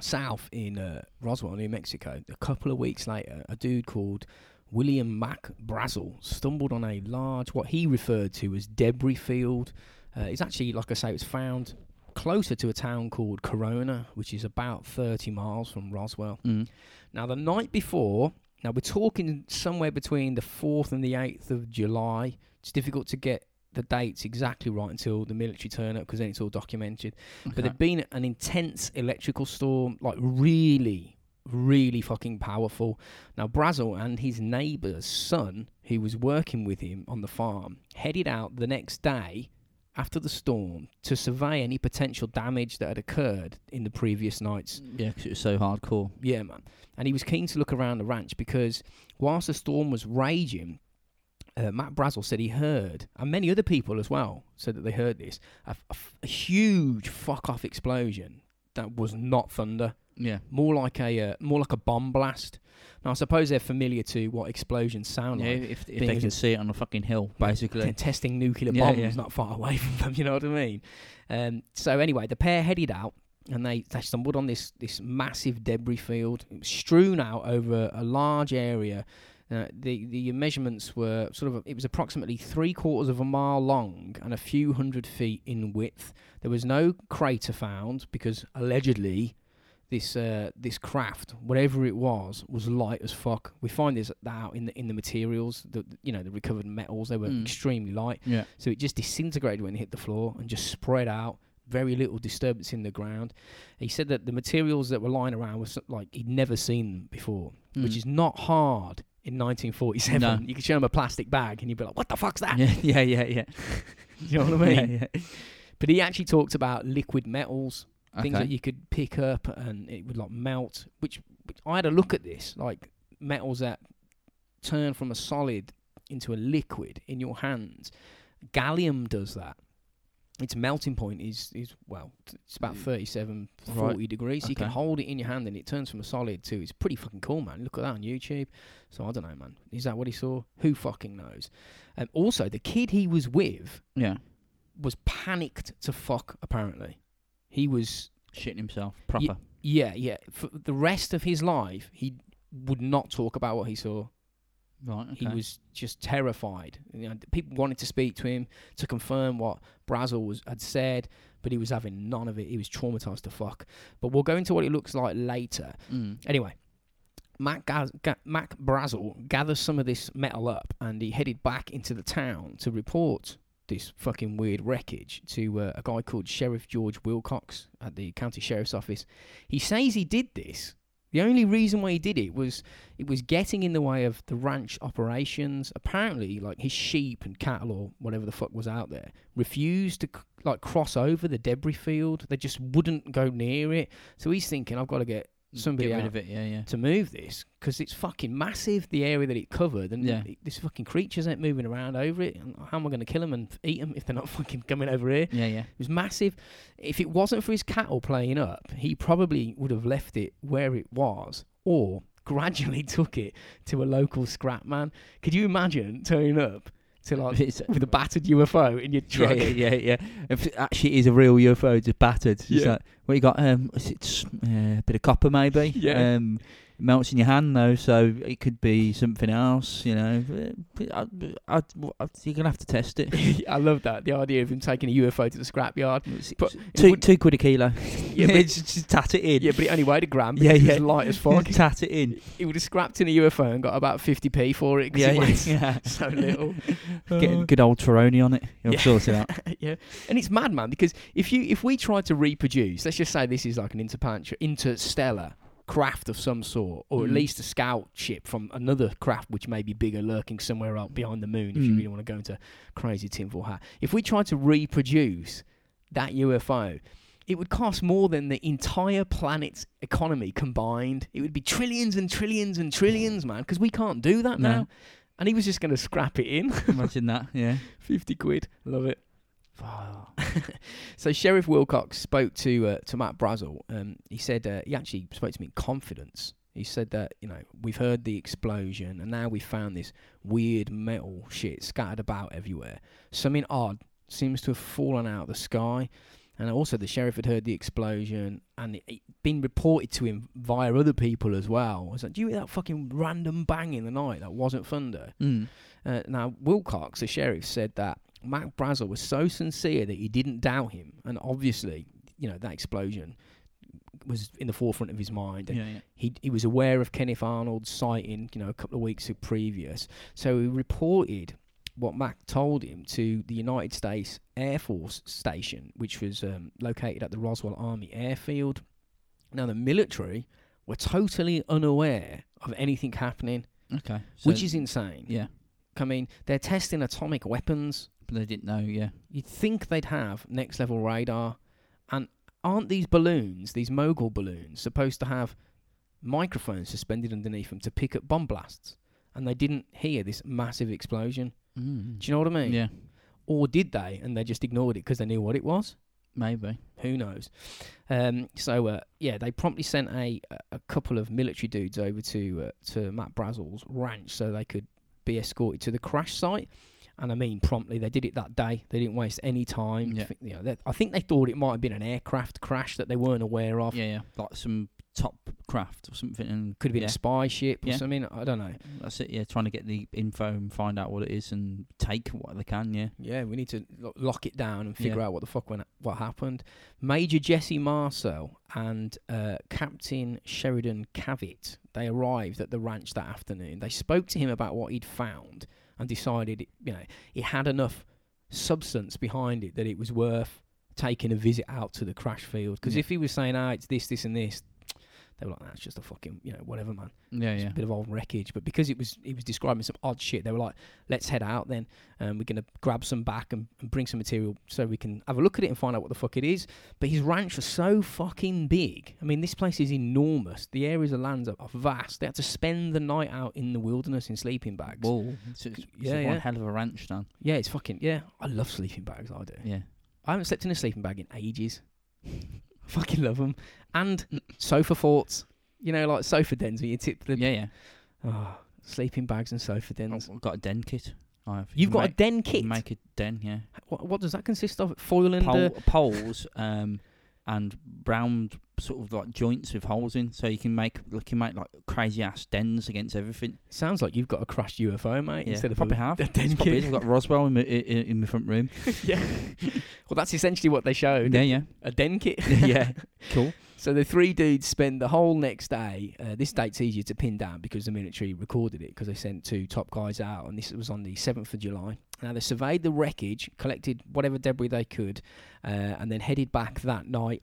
south in uh, Roswell, New Mexico, a couple of weeks later, a dude called William Mac Brazel stumbled on a large, what he referred to as debris field. Uh, it's actually, like I say, it was found closer to a town called Corona, which is about 30 miles from Roswell. Mm. Now, the night before, now we're talking somewhere between the 4th and the 8th of July. It's difficult to get the dates exactly right until the military turn up because then it's all documented. But there'd been an intense electrical storm, like really, really fucking powerful. Now, Brazel and his neighbour's son, who was working with him on the farm, headed out the next day after the storm to survey any potential damage that had occurred in the previous night's mm. Yeah, because it was so hardcore. yeah, man. And he was keen to look around the ranch because whilst the storm was raging, uh, Mac Brazel said he heard, and many other people as well said that they heard this—a huge fuck off explosion that was not thunder, Yeah. more like a uh, more like a bomb blast. Now I suppose they're familiar to what explosions sound Yeah, like. if, if they can see it on a fucking hill, basically. They're testing nuclear bombs yeah. not far <laughs> away from them. You know what I mean? Um, so anyway, the pair headed out and they, they stumbled on this this massive debris field. Strewn out over a large area. Uh, the the measurements were sort of it was approximately three quarters of a mile long and a few hundred feet in width. There was no crater found because allegedly this uh, this craft, whatever it was, was light as fuck. We find this out in the in the materials, the you know the recovered metals. They were Mm. extremely light, Yeah. so it just disintegrated when it hit the floor and just spread out. Very little disturbance in the ground. He said that the materials that were lying around was like he'd never seen them before, which Mm. is not hard in 1947. No. You could show him a plastic bag and you'd be like, "What the fuck's that?" Yeah, yeah, yeah, yeah. <laughs> you know what I mean? Yeah, yeah. But he actually talked about liquid metals things that you could pick up and it would like melt. Which, which I had a look at this, like metals that turn from a solid into a liquid in your hands. Gallium does that. Its melting point is is well, it's about Mm. 37, Right. 40 degrees. So you can hold it in your hand and it turns from a solid to. It's pretty fucking cool, man. Look at that on YouTube. So I don't know, man. Is that what he saw? Who fucking knows? Um, also, the kid he was with yeah. was panicked to fuck. Apparently, he was Shitting himself. Proper. yeah, yeah. For the rest of his life, he would not talk about what he saw. Right. Okay. He was just terrified. You know, people wanted to speak to him to confirm what Brazel was had said, but he was having none of it. He was traumatized to fuck. But we'll go into what it looks like later. Mm. Anyway, Mac, Gaz- Ga- Mac Brazel gathers some of this metal up and he headed back into the town to report this fucking weird wreckage to uh, a guy called Sheriff George Wilcox at the county sheriff's office. He says he did this. The only reason why he did it was it was getting in the way of the ranch operations. Apparently, like his sheep and cattle or whatever the fuck was out there refused to c- like cross over the debris field. They just wouldn't go near it. So he's thinking, I've got to get Mm, somebody Get rid of it. Yeah, yeah. to move this because it's fucking massive the area that it covered and Yeah. this fucking creatures ain't moving around over it and how am i going to kill them and f- eat them if they're not <laughs> fucking coming over here Yeah, yeah. it was massive if it wasn't for his cattle playing up he probably would have left it where it was or gradually <laughs> took it to a local scrap man could you imagine turning up to like <laughs> It's- with a battered ufo in your yeah, truck yeah, yeah, yeah. If it actually is a real UFO, just battered. It's Yeah. like, what you got? Um, is it uh, a bit of copper maybe? <laughs> Yeah. Um, melts in your hand though, so it could be something else. You know, Uh, I, I, I, you're gonna have to test it. <laughs> i love that the idea of him taking a ufo to the scrapyard But two two quid a kilo. <laughs> Yeah, but- <laughs> just, just tat it in. yeah but it only weighed a gram Yeah, yeah. was light as fuck tat it in. he would have scrapped in a UFO and got about 50p for it Yeah, it yeah, yeah. so little. Get Uh, good old Toroni on it. You'll Yeah. sort it out. yeah, and it's mad, man, because if you if we tried to reproduce, let's just say this is like an interplanetary, interstellar craft of some sort, or at Mm. least a scout ship from another craft which may be bigger, lurking somewhere out behind the moon. If you Mm. really want to go into crazy tinfoil hat, if we tried to reproduce that UFO. It would cost more than the entire planet's economy combined. It would be trillions and trillions and trillions, man, because we can't do that No. now. And he was just going to scrap it in. Imagine that. Yeah. <laughs> 50 quid. Love it. <laughs> so Sheriff Wilcox spoke to uh, to Mac Brazel. Um, he said uh, he actually spoke to me in confidence. He said that you know we've heard the explosion and now we've found this weird metal shit scattered about everywhere. Something odd seems to have fallen out of the sky. And also, the sheriff had heard the explosion, and it, it been reported to him via other people as well. I was like, "Do you hear that fucking random bang in the night? That wasn't thunder." Mm. Uh, now, Wilcox, the sheriff, said that Mac Brazel was so sincere that he didn't doubt him, and obviously, you know, that explosion was in the forefront of his mind. And Yeah, yeah. he he was aware of Kenneth Arnold's sighting, you know, a couple of weeks previous. So he reported what Mac told him to the United States Air Force Station, which was um, located at the Roswell Army Airfield. Now, the military were totally unaware of anything happening, Okay. which is insane. yeah. I mean, they're testing atomic weapons. But they didn't know. Yeah. You'd think they'd have next level radar, and aren't these balloons, these mogul balloons, supposed to have microphones suspended underneath them to pick up bomb blasts? And they didn't hear this massive explosion. Mm. Do you know what I mean? Yeah. Or did they? And they just ignored it because they knew what it was. Maybe. Who knows? Um, so uh, yeah, they promptly sent a a couple of military dudes over to uh, to Mac Brazel's ranch so they could be escorted to the crash site. And I mean, promptly, they did it that day. They didn't waste any time. Yeah. You know, they- I think they thought it might have been an aircraft crash that they weren't aware of. Yeah. Yeah. Like some top craft or something. And Could have been yeah. a spy ship or Yeah. something. I don't know. That's it. Yeah. Trying to get the info and find out what it is and take what they can. Yeah. Yeah, we need to lo- lock it down and figure out what the fuck went, what happened. Major Jesse Marcel and uh, Captain Sheridan Cavitt they arrived at the ranch that afternoon. They spoke to him about what he'd found and decided, it, you know, it had enough substance behind it that it was worth taking a visit out to the crash field. Because Yeah. if he was saying, "Ah, it's this, this, and this," they were like, "That's just a fucking, you know, whatever, man." Yeah. It's Yeah. a bit of old wreckage. But because it was he was describing some odd shit, they were like, let's head out then. Um, we're gonna grab some back and, and bring some material so we can have a look at it and find out what the fuck it is. But his ranch was so fucking big. I mean, this place is enormous. The areas of lands are, are vast. They had to spend the night out in the wilderness in sleeping bags. Whoa. It's, it's, Yeah, it's one hell of a ranch, Dan. Yeah, it's fucking yeah. I love sleeping bags. I do. Yeah. I haven't slept in a sleeping bag in ages. <laughs> Fucking love them. And sofa forts. You know, like sofa dens where you tip the Yeah. Yeah. oh, sleeping bags and sofa dens. I've got a den kit. I have. You've got a Make- den kit. Make a den. Yeah. What, what does that consist of? Foil and Pole, uh, poles um, and round sort of like joints with holes in, so you can make you can make like crazy ass dens against everything. sounds like you've got a crashed UFO, mate. Yeah, instead of probably a, have. <laughs> a den kit. I've got Roswell in my, in, in my front room. <laughs> yeah. <laughs> well, that's essentially what they showed. yeah, yeah, A den kit. yeah. Cool. So the three dudes spend the whole next day. Uh, this date's easier to pin down because the military recorded it because they sent two top guys out, and this was on the seventh of July. Now they surveyed the wreckage, collected whatever debris they could, uh, and then headed back that night.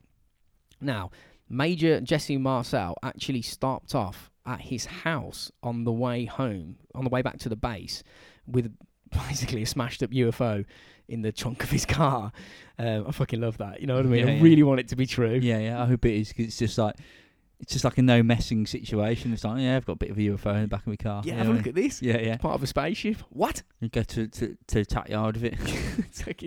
Now, Major Jesse Marcel actually stopped off at his house on the way home, on the way back to the base, with <laughs> basically a smashed up UFO in the trunk of his car. Um, I fucking love that. You know what I mean? Yeah, I yeah. really want it to be true. Yeah, yeah. I hope it is 'cause it's just like it's just like a no messing situation. It's like yeah, I've got a bit of a UFO in the back of my car. Yeah, you have a look at this. Yeah, yeah. Part of a spaceship. What? You go to to to tack yard with it. <laughs> It's like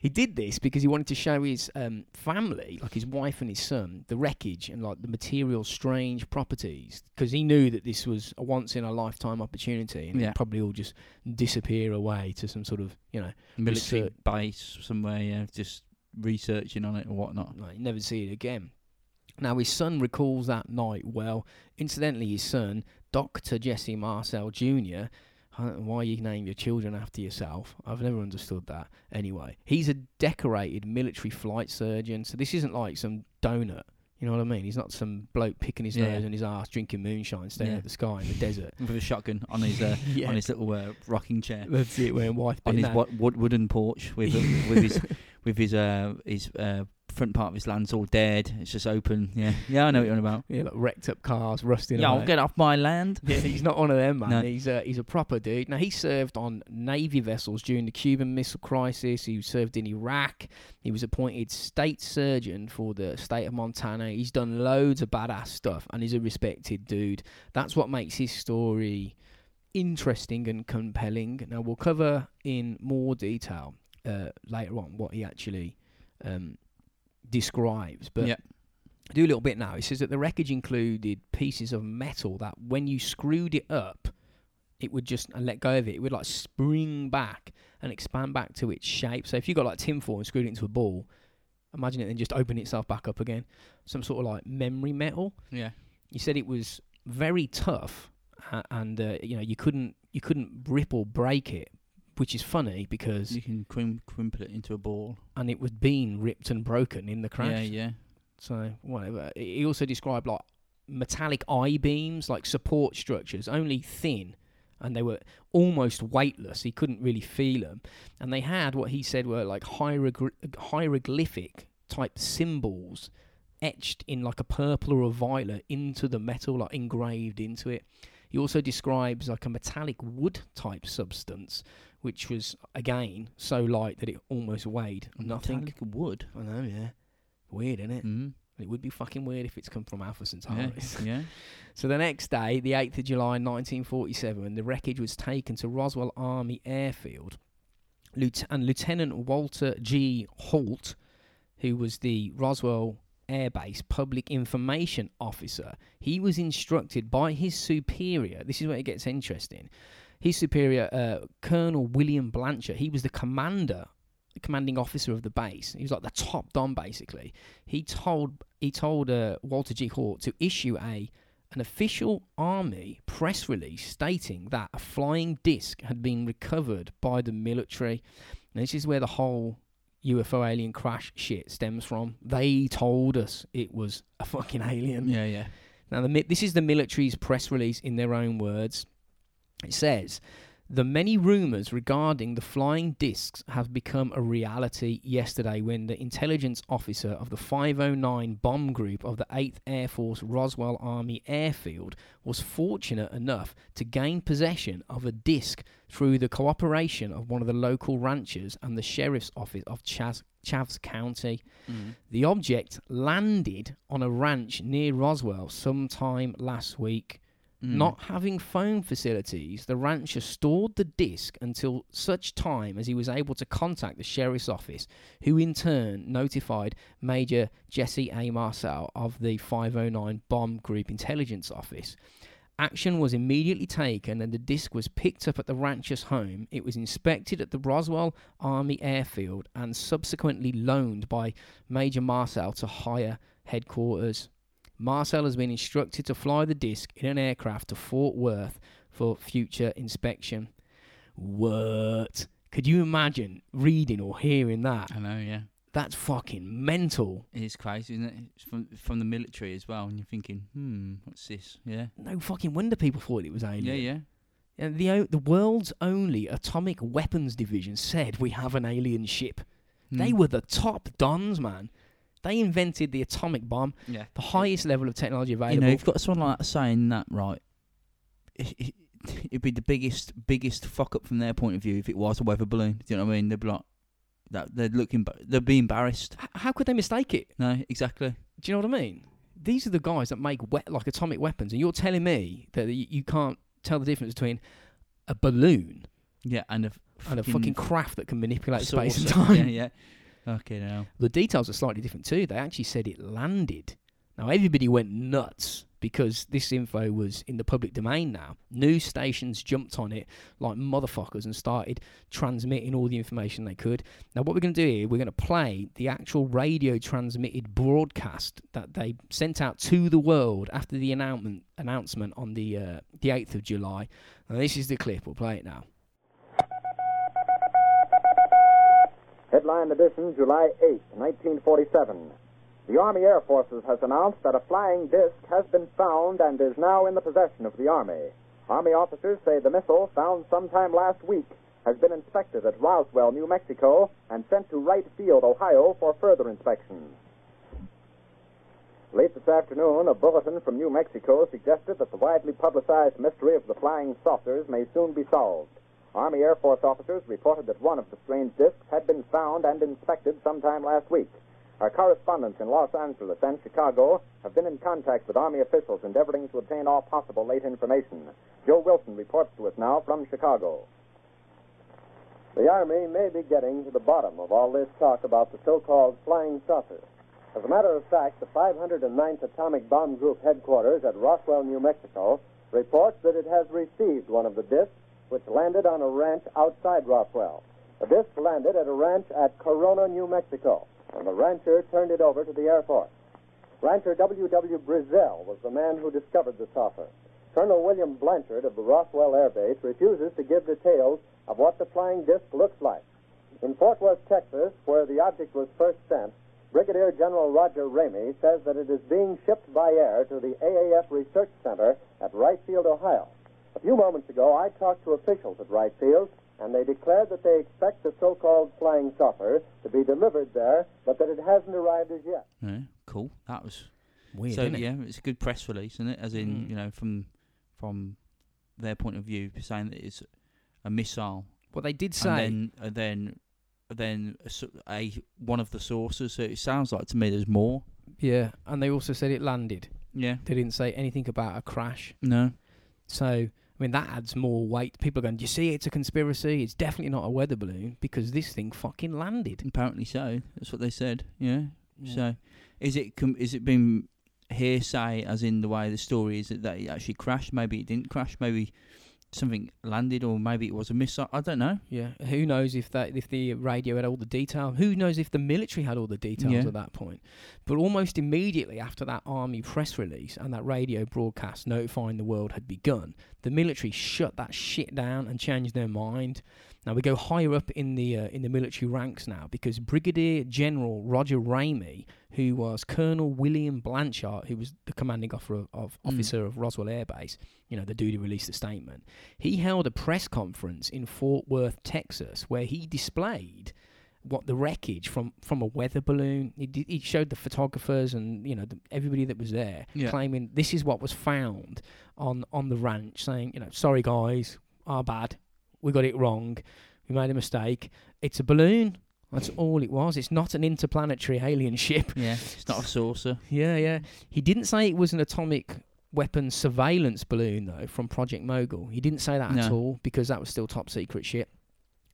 he did this because he wanted to show his um, family, like his wife and his son, the wreckage and like the material strange properties, because he knew that this was a once in a lifetime opportunity, and Yeah. it'd probably all just disappear away to some sort of, you know, Military Research. base somewhere. Yeah, just researching on it or whatnot. like, you never see it again. Now his son recalls that night well. Incidentally, his son, Doctor Jesse Marcel Jr. I don't why you name your children after yourself. I've never understood that. Anyway, he's a decorated military flight surgeon, so this isn't like some donut. You know what I mean? He's not some bloke picking his Yeah. nose and his ass, drinking moonshine, staring Yeah. at the sky in the desert. <laughs> With a shotgun on his uh, <laughs> yeah, on his little uh, rocking chair. <laughs> that's it. Wearing white on his wo- wood, wooden porch with with his with his uh his uh front part of his land's all dead. It's just open. Yeah, yeah, I know what you're on about. yeah, like wrecked up cars, rusting Yeah, away. I'll get off my land. Yeah, he's not one of them, man. No. He's a he's a proper dude. Now he served on navy vessels during the Cuban Missile Crisis. He served in Iraq. He was appointed state surgeon for the state of Montana. He's done loads of badass stuff, and he's a respected dude. That's what makes his story interesting and compelling. Now we'll cover in more detail uh, later on what he actually um, describes, but. Yeah. Do a little bit now. He says that the wreckage included pieces of metal that, when you screwed it up, it would just and let go of it. It would like spring back and expand back to its shape. So if you got like tinfoil and screwed it into a ball, imagine it then just open itself back up again. Some sort of like memory metal. Yeah, He said it was very tough, and uh, you know you couldn't you couldn't rip or break it, which is funny because you can crim- crimple it into a ball. and it was being ripped and broken in the crash. Yeah, yeah. So whatever. He also described like metallic I beams, like support structures, only thin, and they were almost weightless. He couldn't really feel them, and they had what he said were like hieroglyphic type symbols etched in like a purple or a violet into the metal, like engraved into it. He also describes like a metallic wood type substance, which was again so light that it almost weighed nothing. Metallic wood. I know, yeah. Weird, isn't it? Mm. It would be fucking weird if it's come from Alpha Yeah. Centaurus. <laughs> yeah. So the next day, the 8th of July 1947, the wreckage was taken to Roswell Army Airfield. Lieutenant, and Lieutenant Walter G. Holt, who was the Roswell Air Base Public Information Officer, he was instructed by his superior. This is where it gets interesting. His superior, uh, Colonel William Blanchard, he was the commander, the commanding officer of the base. He was like the top don, basically. He told he told uh, Walter G. Holt to issue a an official army press release stating that a flying disc had been recovered by the military. And this is where the whole UFO alien crash shit stems from. They told us it was a fucking alien. Yeah, yeah. Now, the, this is the military's press release in their own words. It says, the many rumours regarding the flying discs have become a reality yesterday when the intelligence officer of the 509 bomb group of the 8th Air Force Roswell Army Airfield was fortunate enough to gain possession of a disc through the cooperation of one of the local ranchers and the sheriff's office of Chas- Chaves County. Mm. The object landed on a ranch near Roswell sometime last week. Mm. Not having phone facilities, the rancher stored the disc until such time as he was able to contact the sheriff's office, who in turn notified Major Jesse A. Marcel of the 509 Bomb Group Intelligence Office. Action was immediately taken and the disc was picked up at the rancher's home. It was inspected at the Roswell Army Airfield and subsequently loaned by Major Marcel to higher headquarters. Marcel has been instructed to fly the disc in an aircraft to Fort Worth for future inspection. What? Could you imagine reading or hearing that? I know, yeah. That's fucking mental. It is crazy, isn't it? It's from from the military as well, and you're thinking, hmm, what's this? Yeah. No fucking wonder people thought it was alien. Yeah, yeah. And the o- the world's only atomic weapons division said we have an alien ship. They Mm. were the top dons, man. They invented the atomic bomb, yeah. the highest level of technology available. You available. know, you've got someone like that saying that, right? It, it, it'd be the biggest, biggest fuck up from their point of view if it was a weather balloon. Do you know what I mean? They'd be like, that they'd look, emba- they'd be embarrassed. H- how could they mistake it? No, exactly. Do you know what I mean? These are the guys that make we- like atomic weapons, and you're telling me that you, you can't tell the difference between a balloon Yeah, and a and a fucking craft that can manipulate space and time. Yeah, yeah. Okay, now. The details are slightly different too. They actually said it landed. Now everybody went nuts because this info was in the public domain now. News stations jumped on it like motherfuckers and started transmitting all the information they could. Now what we're going to do here, we're going to play the actual radio transmitted broadcast that they sent out to the world after the announcement announcement on the uh, the 8th of July. And this is the clip. We'll play it now. Headline edition, July 8, 1947. The Army Air Forces has announced that a flying disc has been found and is now in the possession of the Army. Army officers say the missile, found sometime last week, has been inspected at Roswell, New Mexico, and sent to Wright Field, Ohio, for further inspection. Late this afternoon, a bulletin from New Mexico suggested that the widely publicized mystery of the flying saucers may soon be solved. Army Air Force officers reported that one of the strange discs had been found and inspected sometime last week. Our correspondents in Los Angeles and Chicago have been in contact with Army officials endeavoring to obtain all possible late information. Joe Wilson reports to us now from Chicago. The Army may be getting to the bottom of all this talk about the so-called flying saucer. As a matter of fact, the 509th Atomic Bomb Group headquarters at Roswell, New Mexico, reports that it has received one of the discs which landed on a ranch outside Roswell. The disc landed at a ranch at Corona, New Mexico, and the rancher turned it over to the Air Force. Rancher W.W. Brazel was the man who discovered the saucer. Colonel William Blanchard of the Roswell Air Base refuses to give details of what the flying disc looks like. In Fort Worth, Texas, where the object was first sent, Brigadier General Roger Ramey says that it is being shipped by air to the AAF Research Center at Wright Field, Ohio. A few moments ago, I talked to officials at Wright Field, and they declared that they expect the so-called flying saucer to be delivered there, but that it hasn't arrived as yet. Yeah, cool. That was Weird, so. isn't it? Yeah, it's a good press release, isn't it? As in, Mm. you know, from from their point of view, saying that it's a missile, Well, they did say. and then and then then a, s- a- one of the sources. So it sounds like to me there's more. yeah, and they also said it landed. Yeah. They didn't say anything about a crash. No. So, I mean, that adds more weight. People are going, Do you see it's a conspiracy? It's definitely not a weather balloon because this thing fucking landed. Apparently so. That's what they said. Yeah. So, is it com- is it been hearsay, as in the way the story is that, that it actually crashed? Maybe it didn't crash. Maybe something landed, or maybe it was a missile. I don't know. Yeah, who knows if that if the radio had all the detail? Who knows if the military had all the details Yeah. at that point? But almost immediately after that army press release and that radio broadcast notifying the world had begun, the military shut that shit down and changed their mind. Now we go higher up in the uh, in the military ranks now because Brigadier General Roger Ramey, who was Colonel William Blanchard, who was the commanding officer of, of Mm. officer of Roswell Air Base, you know, the dude who released the statement. He held a press conference in Fort Worth, Texas, where he displayed what the wreckage from, from a weather balloon. He, did, he showed the photographers and you know the, everybody that was there, Yeah. claiming this is what was found on on the ranch, saying you know sorry guys, our bad, we got it wrong, we made a mistake. It's a balloon. That's all it was. It's not an interplanetary alien ship. Yeah. It's not a saucer. Yeah, yeah. He didn't say it was an atomic weapon surveillance balloon though from Project Mogul. He didn't say that at all because that was still top secret shit.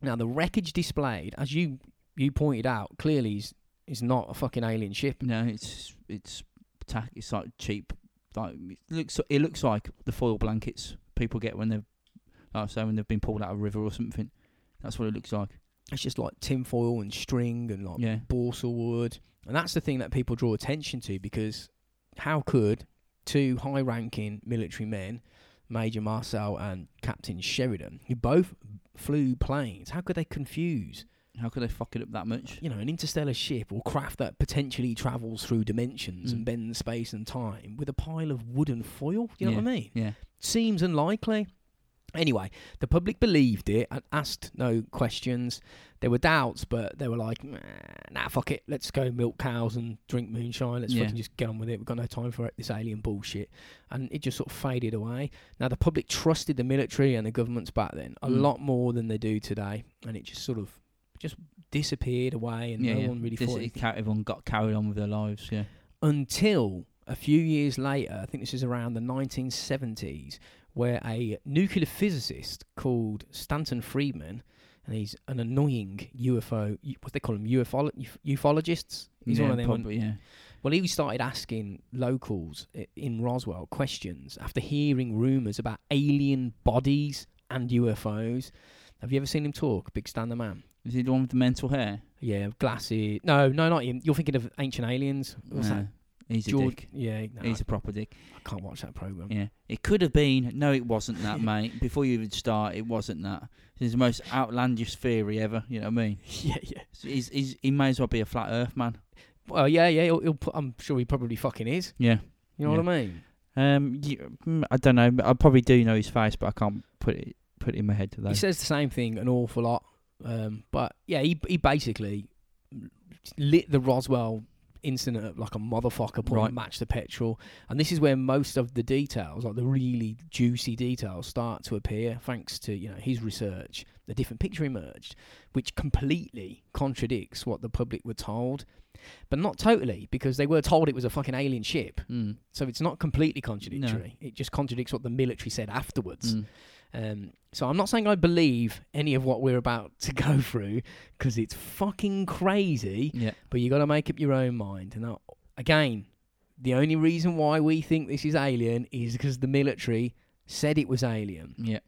Now the wreckage displayed, as you you pointed out, clearly is is not a fucking alien ship. No, it's it's tack. It's like cheap. Like it looks. It looks like the foil blankets people get when they've, like I say, when they've been pulled out of a river or something. That's what it looks like. It's just like tinfoil and string and like Yeah. balsa wood. And that's the thing that people draw attention to because how could two high ranking military men, Major Marcel and Captain Sheridan, who both flew planes, how could they confuse How could they fuck it up that much? you know, an interstellar ship or craft that potentially travels through dimensions and Mm. bends space and time with a pile of wooden foil? You know what I mean? Yeah. Seems unlikely. Anyway, the public believed it and asked no questions. There were doubts, but they were like, "Nah, fuck it. Let's go milk cows and drink moonshine. Let's Yeah. fucking just get on with it. We've got no time for it, this alien bullshit. And it just sort of faded away. Now, the public trusted the military and the governments back then a Mm. lot more than they do today. And it just sort of just disappeared away and yeah, no yeah. one really This- thought ca- everyone got carried on with their lives. Yeah. until a few years later, I think this is around the 1970s, where a nuclear physicist called Stanton Friedman, and he's an annoying UFO, what they call them, UFO, ufologists. He's yeah, one of them. Probably, yeah. Well, he started asking locals in Roswell questions after hearing rumours about alien bodies and UFOs. Have you ever seen him talk, Big Stan the Man? Is he the one with the mental hair? Yeah, glasses. No, no, not him. You're thinking of Ancient Aliens. What's No, that? He's a George- dick. Yeah, no, He's a proper dick. I can't watch that program. Yeah. It could have been. No, it wasn't that, <laughs> mate. Before you even start, it wasn't that. It's the most outlandish theory ever. You know what I mean? <laughs> yeah, yeah. So He's, he's, he may as well be a flat Earth man. Well, yeah, yeah. He'll, he'll put, I'm sure he probably fucking is. Yeah. You know what I mean? Um. You, mm, I don't know. I probably do know his face, but I can't put it put it in my head today. He says the same thing an awful lot. Um, but yeah, he he basically lit the Roswell incident up like a motherfucker, put Right. match the petrol, and this is where most of the details, like the really juicy details, start to appear. Thanks to you know his research, a different picture emerged, which completely contradicts what the public were told, but not totally because they were told it was a fucking alien ship. Mm. So it's not completely contradictory. It just contradicts what the military said afterwards. Mm. Um, so I'm not saying I believe any of what we're about <laughs> to go through because it's fucking crazy. Yeah. But you got to make up your own mind. And now, again, the only reason why we think this is alien is because the military said it was alien. Yeah.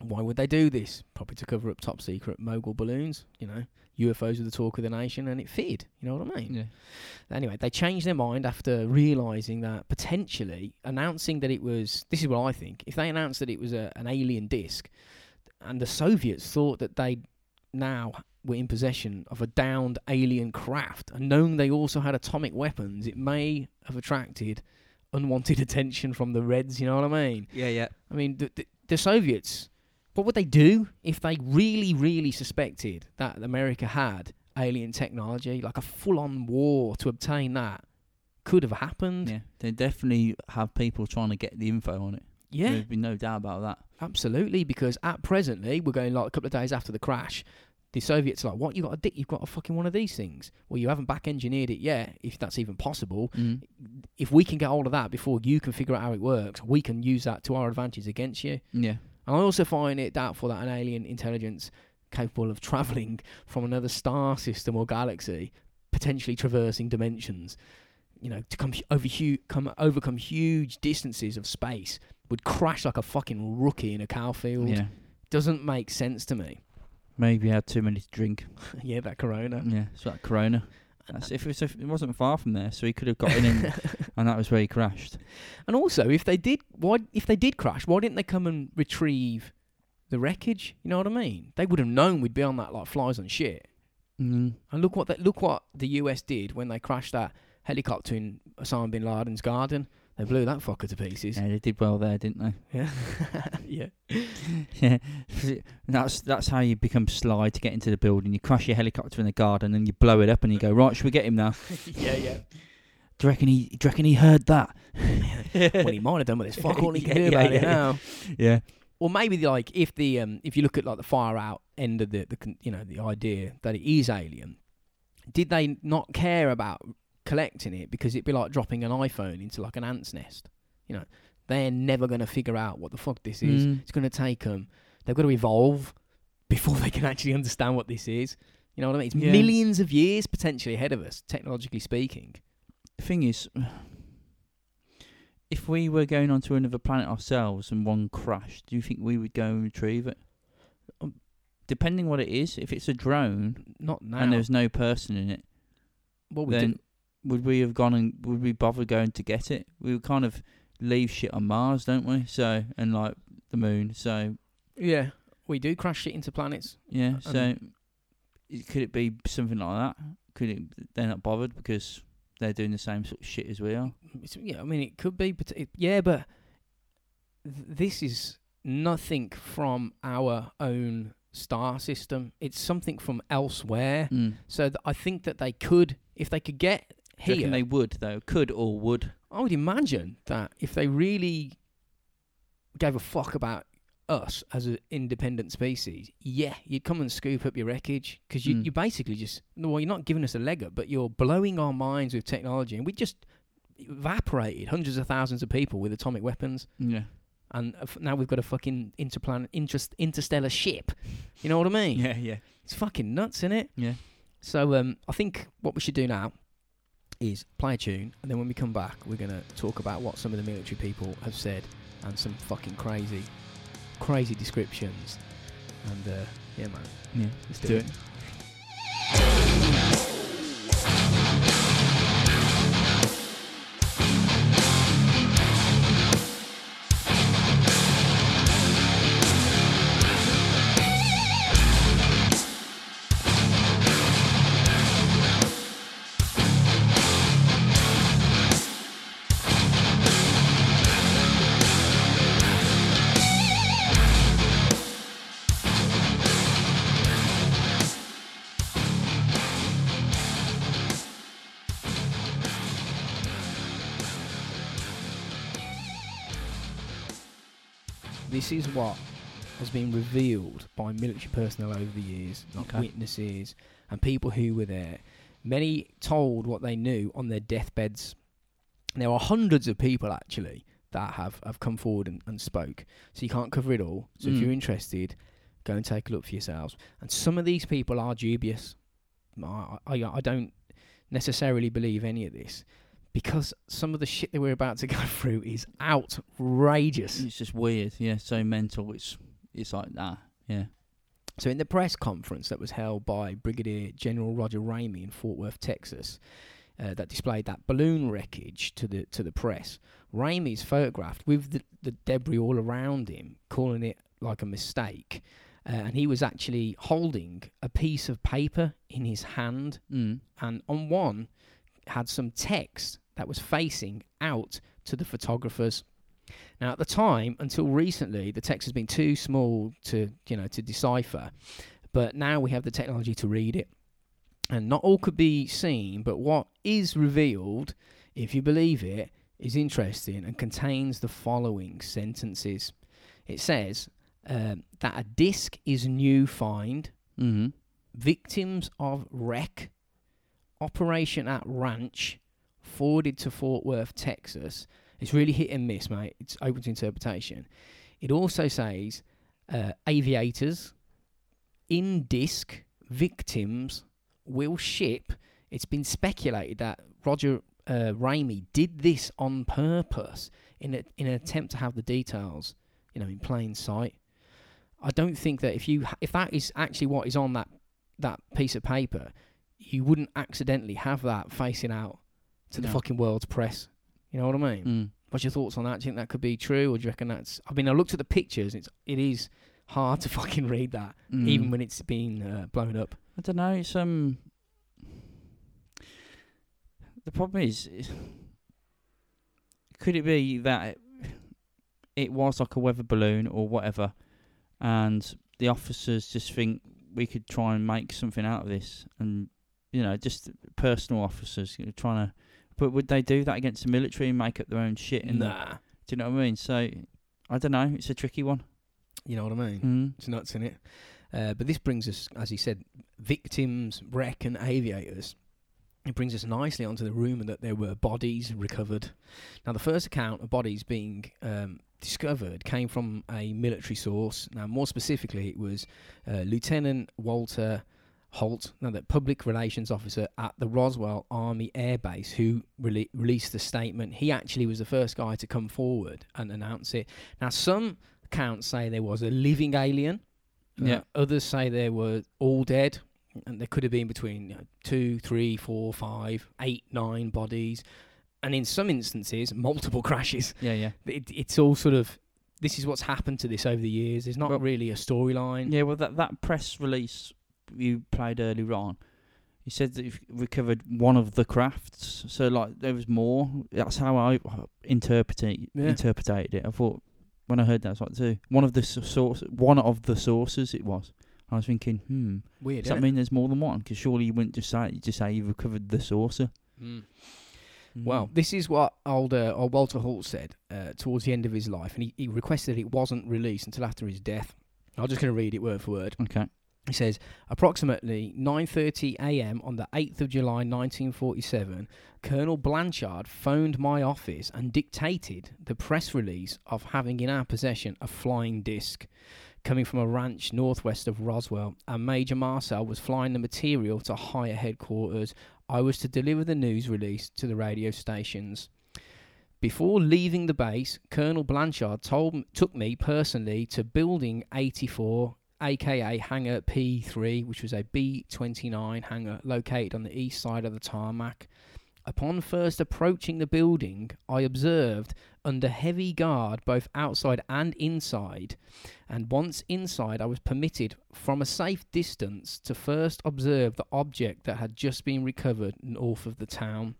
Why would they do this? Probably to cover up top secret mogul balloons. You know, UFOs are the talk of the nation, and it fitted. You know what I mean? Yeah. Anyway, they changed their mind after realizing that potentially announcing that it was. This is what I think. If they announced that it was a, an alien disc, and the Soviets thought that they now were in possession of a downed alien craft, and knowing they also had atomic weapons, it may have attracted unwanted <laughs> attention from the Reds. You know what I mean? Yeah. Yeah. I mean, the, the, the Soviets, what would they do if they really, really suspected that America had alien technology? Like a full on war to obtain that could have happened. Yeah. They definitely have people trying to get the info on it. Yeah, There'd be no doubt about that. absolutely. Because at presently, we're going like a couple of days after the crash. The Soviets are like, what? You got a dick? You've got a fucking one of these things. Well, you haven't back engineered it yet, if that's even possible. Mm. If we can get hold of that before you can figure out how it works, we can use that to our advantage against you. Yeah. And I also find it doubtful that an alien intelligence capable of travelling from another star system or galaxy, potentially traversing dimensions, you know, to come over hu- come overcome huge distances of space, would crash like a fucking rookie in a cow field. Yeah. Doesn't make sense to me. Maybe he had too many to drink. <laughs> yeah, that corona. Yeah. It's like Corona. That's if it, was, if it wasn't far from there, so he could have gotten in, <laughs> and that was where he crashed. And also, if they did, why? If they did crash, why didn't they come and retrieve the wreckage? You know what I mean? They would have known we'd be on that like flies on shit. Mm. And look what they, look what the US did when they crashed that helicopter in Osama bin Laden's garden. They blew that fucker to pieces. Yeah, they did well there, didn't they? Yeah, <laughs> yeah. yeah, <laughs> that's that's how you become sly to get into the building. You crash your helicopter in the garden and you blow it up, and you go right. Should we get him now? <laughs> yeah, yeah. Do you reckon he? Do you reckon he heard that? <laughs> well, he might have done, with there's fuck all he can do yeah, about it yeah. now. Yeah, Or maybe like if the um if you look at like the far out end of the the con- you know the idea that it is alien, did they not care about collecting it because it'd be like dropping an iPhone into like an ant's nest? You know, they're never going to figure out what the fuck this is. Mm. It's going to take them. They've got to evolve before they can actually understand what this is. You know what I mean? It's Yeah. millions of years potentially ahead of us, technologically speaking. the thing is, if we were going onto another planet ourselves and one crashed, do you think we would go and retrieve it? Um, Depending what it is, if it's a drone Not now. and there's no person in it, what we then would we have gone and would we bother going to get it? We would kind of leave shit on Mars, don't we? So and like the moon. So yeah, we do crash shit into planets. yeah. Um, So could it be something like that? Could it? They're not bothered because they're doing the same sort of shit as we are. It's, yeah, I mean, it could be, but it, yeah, but th- this is nothing from our own star system. It's something from elsewhere. Mm. So th- I think that they could, if they could get here, they would though? Could or would? I would imagine that if they really gave a fuck about us as an independent species, yeah, you'd come and scoop up your wreckage because you Mm. you basically just well, you're not giving us a leg up, but you're blowing our minds with technology, and we just evaporated hundreds of thousands of people with atomic weapons, Yeah. and uh, f- now we've got a fucking interplanet, interest, interstellar ship. You know what I mean? Yeah. Yeah. It's fucking nuts, isn't it? Yeah. So um, I think what we should do now is play a tune, and then when we come back, we're going to talk about what some of the military people have said and some fucking crazy, crazy descriptions. And uh, yeah, man, Yeah. let's do, Do it. it. What has been revealed by military personnel over the years, like Okay. witnesses and people who were there. Many told what they knew on their deathbeds. There are hundreds of people actually that have, have come forward and, and spoke. So you can't cover it all. So if Mm. you're interested, go and take a look for yourselves. And some of these people are dubious. I, I, I don't necessarily believe any of this because some of the shit that we're about to <laughs> go through is outrageous. It's just weird. Yeah. So mental. It's it's like nah. Yeah. So, in the press conference that was held by Brigadier General Roger Ramey in Fort Worth, Texas, uh, that displayed that balloon wreckage to the to the press, Ramey's photographed with the, the debris all around him, calling it like a mistake. Uh, and he was actually holding a piece of paper in his hand, Mm. and on one had some text that was facing out to the photographers. Now, at the time, until recently, the text has been too small to you know to decipher, but now we have the technology to read it, and not all could be seen. But what is revealed, if you believe it, is interesting and contains the following sentences. It says um, that a disc is new find, Mm-hmm. victims of wreck, operation at ranch, forwarded to Fort Worth, Texas. It's really hit and miss, mate. It's open to interpretation. It also says uh, aviators in disc victims will ship. It's been speculated that Roger uh, Ramey did this on purpose in a, in an attempt to have the details, you know, in plain sight. I don't think that if you if that is actually what is on that that piece of paper, you wouldn't accidentally have that facing out to the fucking world's press. You know what I mean? Mm. What's your thoughts on that? Do you think that could be true, or do you reckon that's? I mean, I looked at the pictures. It's it is hard to <laughs> fucking read that, Mm. even when it's been uh, blown up. I don't know. It's um. The problem is, is- could it be that it, it was like a weather balloon or whatever, and the officers just think we could try and make something out of this, and you know, just personal officers you know, trying to. But would they do that against the military and make up their own shit? In the, Nah, do you know what I mean? So, I don't know. It's a tricky one. you know what I mean. Mm. It's nuts in it. Uh, but this brings us, as he said, victims, wreck, and aviators. It brings us nicely onto the rumour that there were bodies recovered. Now, the first account of bodies being um, discovered came from a military source. Now, more specifically, it was uh, Lieutenant Walter Haut, now the public relations officer at the Roswell Army Air Base, who rele- released the statement. He actually was the first guy to come forward and announce it. Now, some accounts say there was a living alien. Uh, Yeah. others say they were all dead, and there could have been between you know, two, three, four, five, eight, nine bodies, and in some instances, multiple <laughs> crashes. Yeah, yeah. It, it's all sort of. This is what's happened to this over the years. There's not Well- really a storyline. Yeah, well, that that press release you played earlier on, you said that you've recovered one of the crafts. So like there was more. That's how I interpreted Yeah. interpreted it. I thought when I heard that, I was like, too. One of the source, one of the sources it was. I was thinking, hmm, Weird. does that mean there's more than one? Because surely you wouldn't just say you just say you've recovered the saucer. Mm. Mm. Well, this is what old, uh, old Walter Haut said uh, towards the end of his life, and he, he requested it wasn't released until after his death. I'm just going to read it word for word. okay, He says, approximately 9:30 a.m. on the 8th of July 1947, Colonel Blanchard phoned my office and dictated the press release of having in our possession a flying disc coming from a ranch northwest of Roswell, and Major Marcel was flying the material to higher headquarters. I was to deliver the news release to the radio stations. Before leaving the base, Colonel Blanchard told took me personally to Building 84, aka Hangar P3, which was a B 29 hangar located on the east side of the tarmac. Upon first approaching the building, I observed under heavy guard both outside and inside, and once inside, I was permitted from a safe distance to first observe the object that had just been recovered north of the town.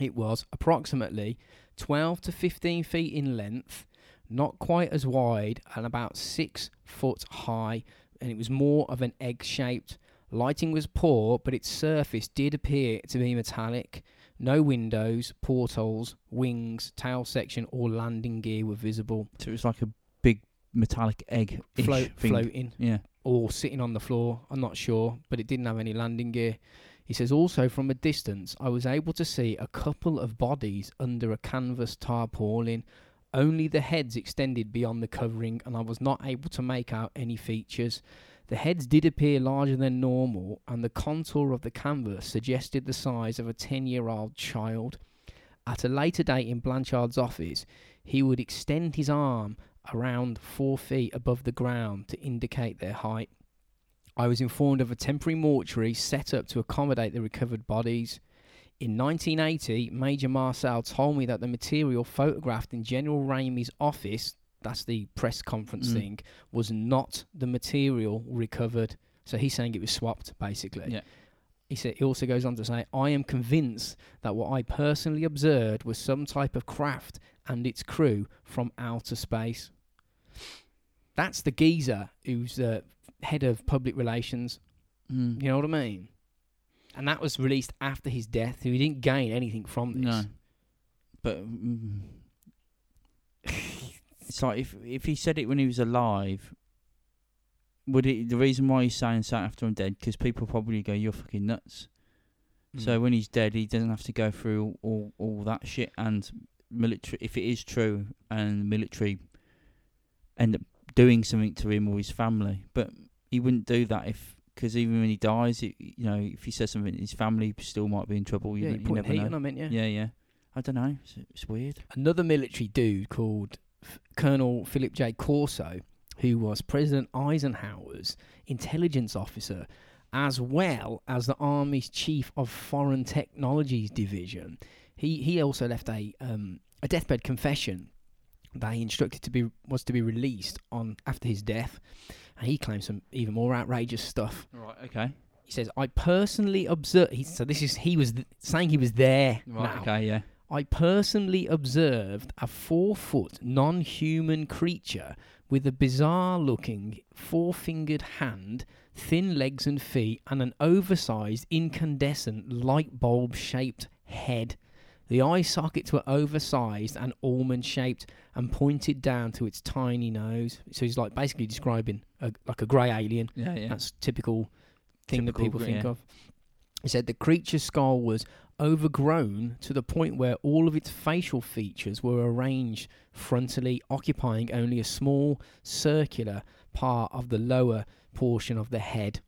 It was approximately 12 to 15 feet in length, not quite as wide, and about 6 foot high, and it was more of an egg shaped. Lighting was poor, but its surface did appear to be metallic. No windows, portholes, wings, tail section, or landing gear were visible. so it was like a big metallic egg Float, floating Yeah. or sitting on the floor. I'm not sure, but it didn't have any landing gear. He says also from a distance, I was able to see a couple of bodies under a canvas tarpaulin. Only the heads extended beyond the covering, and I was not able to make out any features. The heads did appear larger than normal, and the contour of the canvas suggested the size of a 10 year old child. At a later date in Blanchard's office, he would extend his arm around four feet above the ground to indicate their height. I was informed of a temporary mortuary set up to accommodate the recovered bodies. In 1980, Major Marcel told me that the material photographed in General Ramey's office, that's the press conference Mm. thing, was not the material recovered. So he's saying it was swapped, basically. Yeah. He said he also goes on to say, I am convinced that what I personally observed was some type of craft and its crew from outer space. That's the geezer who's the head of public relations. Mm. You know what I mean? And that was released after his death, so he didn't gain anything from this. No. but mm, <laughs> it's like if if he said it when he was alive, would it? The reason why he's saying so after I'm dead, because people probably go, "You're fucking nuts." So Mm. when he's dead, he doesn't have to go through all, all, all that shit. And military, if it is true, and military end up doing something to him or his family, but he wouldn't do that if, because even when he dies, it, you know, if he says something, his family still might be in trouble. You, yeah, don't- you you putting never heat know. on, meant yeah. Yeah, yeah. I don't know. It's, it's weird. Another military dude called F- Colonel Philip J. Corso, who was President Eisenhower's intelligence officer, as well as the Army's chief of Foreign Technologies Division. He he also left a um, a deathbed confession that he instructed to be was to be released on after his death. And he claims some even more outrageous stuff. Right. Okay. He says, "I personally observed." He, so this is he was th- saying he was there. Right. now. Okay. Yeah. I personally observed a four foot non human creature with a bizarre looking four fingered hand, thin legs and feet, and an oversized incandescent light bulb shaped head. The eye sockets were oversized and almond shaped and pointed down to its tiny nose. So he's like basically describing a, like a grey alien. Yeah. Yeah. That's typical thing that people think yeah. of. He said the creature's skull was overgrown to the point where all of its facial features were arranged frontally, occupying only a small circular part of the lower portion of the head.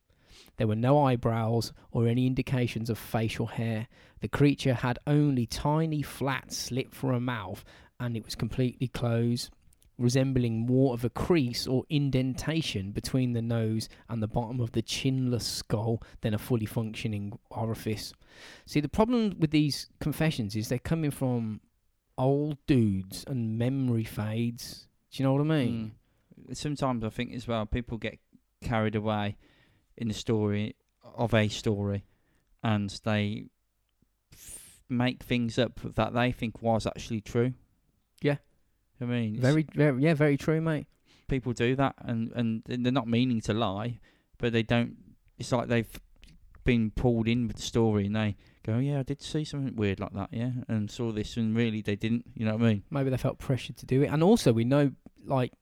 There were no eyebrows or any indications of facial hair. The creature had only tiny flat slit for a mouth and it was completely closed, resembling more of a crease or indentation between the nose and the bottom of the chinless skull than a fully functioning orifice. See, the problem with these confessions is they're coming from old dudes and memory fades. Do you know what I mean? Mm. Sometimes I think as well, people get carried away in the story of a story, and they f- make things up that they think was actually true. Yeah. I mean, Very, very, yeah, very true, mate. people do that, and and they're not meaning to lie, but they don't. It's like they've been pulled in with the story, and they go, "Yeah, I did see something weird like that, yeah, and saw this, and really they didn't." You know what I mean? Maybe they felt pressured to do it, and also we know, like,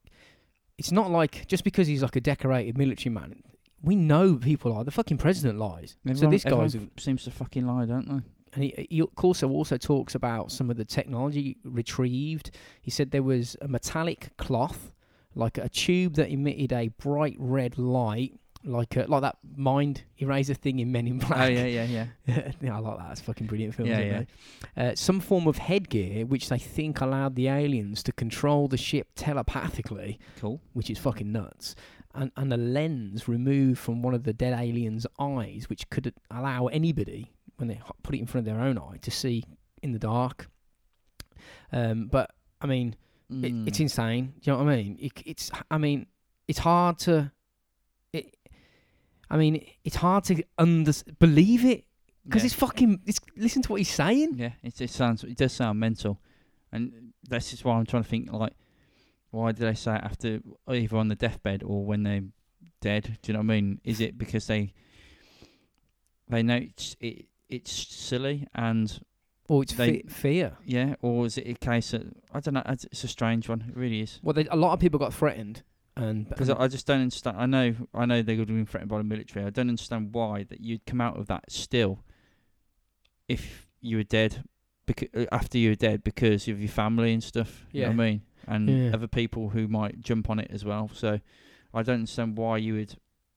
it's not like just because he's like a decorated military man. We know people lie. The fucking president lies. so this everyone f- seems to fucking lie, don't they? And he, he also also talks about some of the technology retrieved. He said there was a metallic cloth, like a tube that emitted a bright red light, like a, like that mind eraser thing in Men in Black. Oh yeah, yeah, yeah. <laughs> yeah, I like that. It's a fucking brilliant film. Yeah, it? Uh, some form of headgear which they think allowed the aliens to control the ship telepathically, Cool. which is fucking nuts. And, and a lens removed from one of the dead aliens' eyes, which could allow anybody, when they put it in front of their own eye, to see in the dark. Um, but I mean, it, it's Mm. insane. Do you know what I mean? It, it's, I mean, it's hard to, it, I mean, it's hard to under believe it because Yeah. it's fucking. It's listen to what he's saying. Yeah, it just sounds. It does sound mental, and this is why I'm trying to think. Like, why did they say it after either on the deathbed or when they're dead? Do you know what I mean? Is it because they they know it's it, it's silly and Or it's They- fe- fear. yeah, or is it a case that I don't know? It's it's a strange one. It really is. Well, they, a lot of people got threatened, and Because I I just don't understand. I know, I know they would have been threatened by the military. I don't understand why that you'd come out of that still, if you were dead, because uh, after you were dead because of your family and stuff. You know what I mean? And Yeah. other people who might jump on it as well. So I don't understand why you would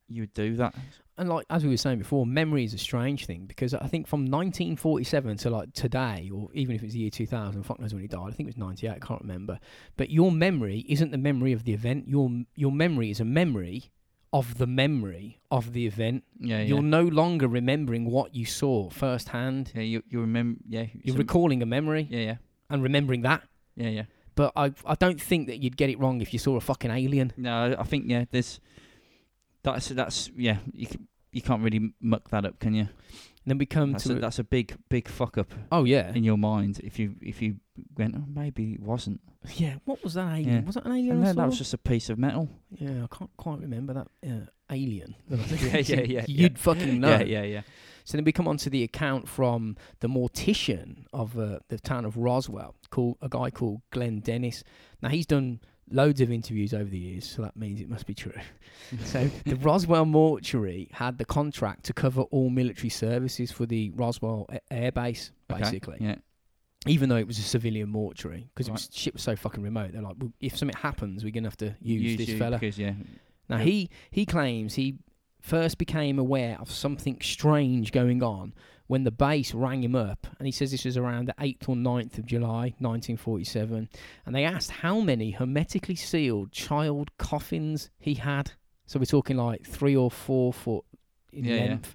you would do that. and like as we were saying before, memory is a strange thing because I think from 1947 to like today, or even if it's the year 2000, fuck knows when he died. I think it was 98. I can't remember. But your memory isn't the memory of the event. Your your memory is a memory of the memory of the event. Yeah, yeah. You're no longer remembering what you saw firsthand. yeah, you you remember? Yeah, You're recalling a memory Yeah, yeah, and remembering that. yeah, yeah. But I I don't think that you'd get it wrong if you saw a fucking alien. No, I- think yeah. There's that's that's yeah. You can, you can't really muck that up, can you? And then we come That's to a, that's a big big fuck up oh yeah in your mind if you if you went oh maybe it wasn't. yeah. What was that alien? Yeah. Was that an alien? no, that was just a piece of metal. Yeah, I can't quite remember that. Yeah. alien. I was <laughs> Yeah, yeah, yeah, <laughs> You'd yeah. fucking know. Yeah, yeah, yeah. So then we come on to the account from the mortician of uh, the town of Roswell, called a guy called Glenn Dennis. Now he's done loads of interviews over the years, so that means it must be true. <laughs> so the Roswell mortuary had the contract to cover all military services for the Roswell Air Base, Okay, basically. Yeah. Even though it was a civilian mortuary, because Right. shit was so fucking remote. They're like, well, if something happens, we're gonna have to use, this you, fella. Because, yeah. Now he he claims he first became aware of something strange going on when the base rang him up, and he says this was around the 8th or 9th of July 1947, and they asked how many hermetically sealed child coffins he had. So we're talking like three or four foot in Yeah, yeah. length.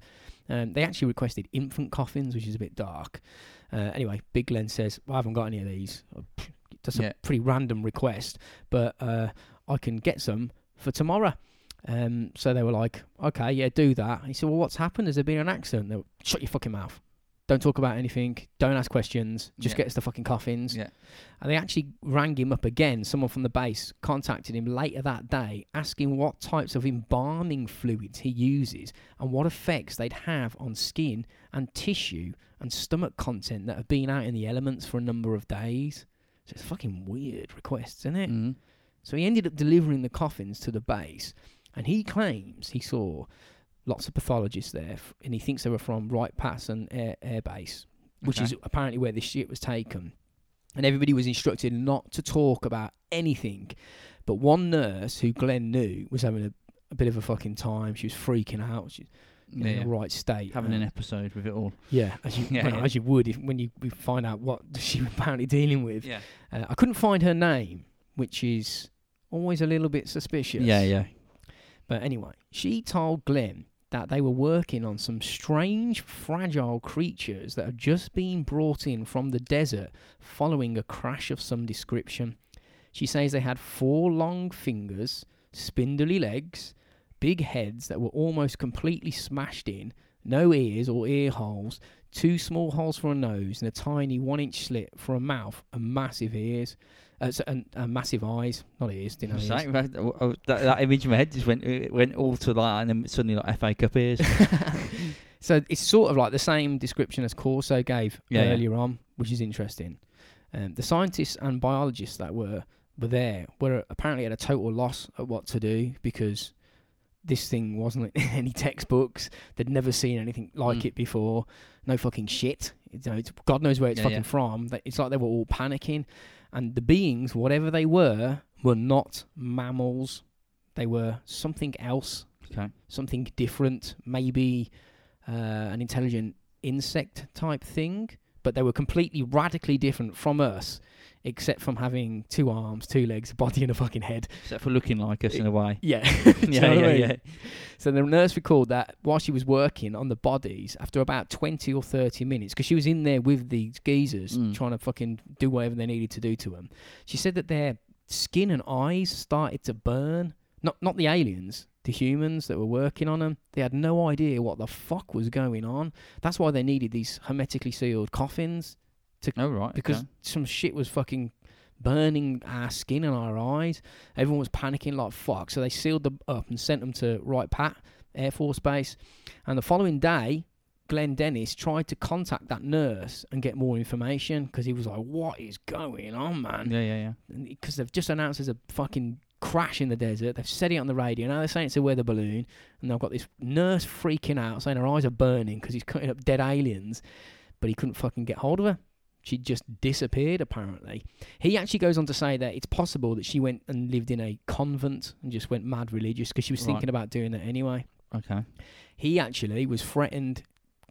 Um, they actually requested infant coffins, which is a bit dark. Uh, anyway, Big Glenn says, well, I haven't got any of these. That's a Yeah. pretty random request, but uh, I can get some for tomorrow. Um, so they were like, okay, yeah, do that. He said, well, what's happened? Has there been an accident? They were, Shut your fucking mouth. Don't talk about anything. Don't ask questions. Just Yeah. get us the fucking coffins. Yeah. And they actually rang him up again. Someone from the base contacted him later that day, asking what types of embalming fluids he uses and what effects they'd have on skin and tissue and stomach content that have been out in the elements for a number of days. So it's fucking weird requests, isn't it? Mm. So he ended up delivering the coffins to the base, and he claims he saw lots of pathologists there, f- and he thinks they were from Wright Patterson Air, Air Base, which Okay. is apparently where this shit was taken. And everybody was instructed not to talk about anything. But one nurse who Glenn knew was having a, a bit of a fucking time. She was freaking out. She's in Yeah, the right state. Having Um, an episode with it all. yeah, as you, <laughs> Yeah, well, yeah. as you would if when you we find out what <laughs> she was apparently dealing with. Yeah. Uh, I couldn't find her name, which is always a little bit suspicious. Yeah, yeah. But anyway, she told Glenn that they were working on some strange, fragile creatures that had just been brought in from the desert following a crash of some description. She says they had four long fingers, spindly legs, big heads that were almost completely smashed in, no ears or ear holes, two small holes for a nose, and a tiny one inch slit for a mouth, and massive ears. Uh, so, and, and massive eyes, not ears, didn't have ears. Oh, oh, that, that image in my head just went it went all to that, and then suddenly like FA Cup ears. <laughs> so it's sort of like the same description as Corso gave Yeah, yeah. earlier on, which is interesting. Um, the scientists and biologists that were were there were apparently at a total loss at what to do because this thing wasn't <laughs> in any textbooks. They'd never seen anything like Mm. it before. No fucking shit. You know, God knows where it's Yeah, fucking yeah. from. It's like they were all panicking, and the beings, whatever they were, were not mammals. They were something else okay. something different, maybe uh, an intelligent insect type thing, but they were completely radically different from us, except from having two arms, two legs, a body, and a fucking head. Except for looking like us in a way. Yeah, <laughs> yeah, yeah, yeah. So the nurse recalled that while she was working on the bodies, after about 20 or 30 minutes, because she was in there with these geezers Mm. trying to fucking do whatever they needed to do to them, she said that their skin and eyes started to burn. Not not the aliens, the humans that were working on them. They had no idea what the fuck was going on. That's why they needed these hermetically sealed coffins Oh right. because okay. some shit was fucking burning our skin and our eyes. Everyone was panicking like fuck. So they sealed them up and sent them to Wright Pat Air Force Base. And the following day, Glenn Dennis tried to contact that nurse and get more information because he was like, "What is going on, man?" yeah, yeah, yeah. Because they've just announced there's a fucking crash in the desert. They've said it on the radio. Now they're saying it's a weather balloon, and they've got this nurse freaking out, saying her eyes are burning because he's cutting up dead aliens, but he couldn't fucking get hold of her. She just disappeared, apparently. He actually goes on to say that it's possible that she went and lived in a convent and just went mad religious because she was Right. thinking about doing that anyway. Okay. He actually was threatened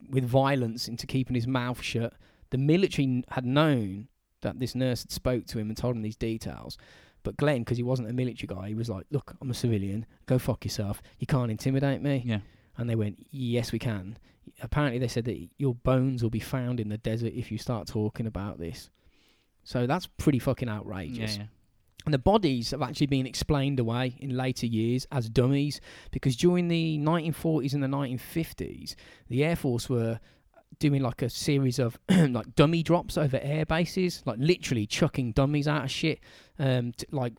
with violence into keeping his mouth shut. The military n- had known that this nurse had spoke to him and told him these details. But Glenn, because he wasn't a military guy, he was like, "Look, I'm a civilian. Go fuck yourself. You can't intimidate me." Yeah. And they went, "Yes, we can." Apparently, they said that your bones will be found in the desert if you start talking about this. So that's pretty fucking Yeah, outrageous. yeah. And the bodies have actually been explained away in later years as dummies because during the 1940s and the 1950s, the Air Force were doing like a series of <clears throat> like dummy drops over air bases, like literally chucking dummies out of shit, um, t- like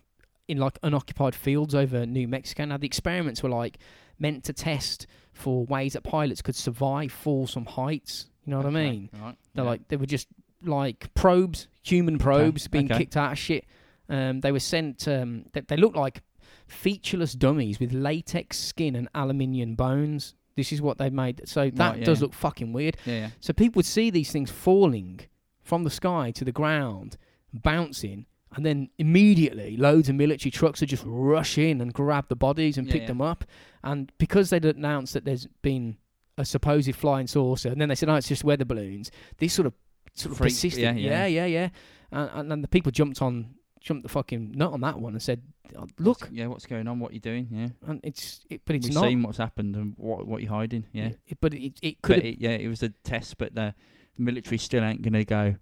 in like unoccupied fields over New Mexico. Now the experiments were like meant to test for ways that pilots could survive falls from heights. You know what I mean? Right. They're yeah. like they were just like probes, human probes being okay. kicked out of shit. Um, they were sent. Um, they, they look like featureless dummies with latex skin and aluminium bones. This is what they made. So that Right, yeah, does yeah. look fucking weird. So people would see these things falling from the sky to the ground, bouncing, and then immediately loads of military trucks would just rush in and grab the bodies and Yeah, pick yeah. them up. And because they'd announced that there's been a supposed flying saucer, and then they said, "Oh, it's just weather balloons." This sort of sort of Freak- persisted. yeah, yeah, yeah. yeah, yeah. And, and then the people jumped on, jumped the fucking nut on that one and said, "Oh, "Look." Yeah, what's going on? What you doing? Yeah. And it's, it, but it's We've not. seen what's happened and what what you're hiding. Yeah. It- but it, it could it, yeah, it was a test, but the military still ain't gonna go.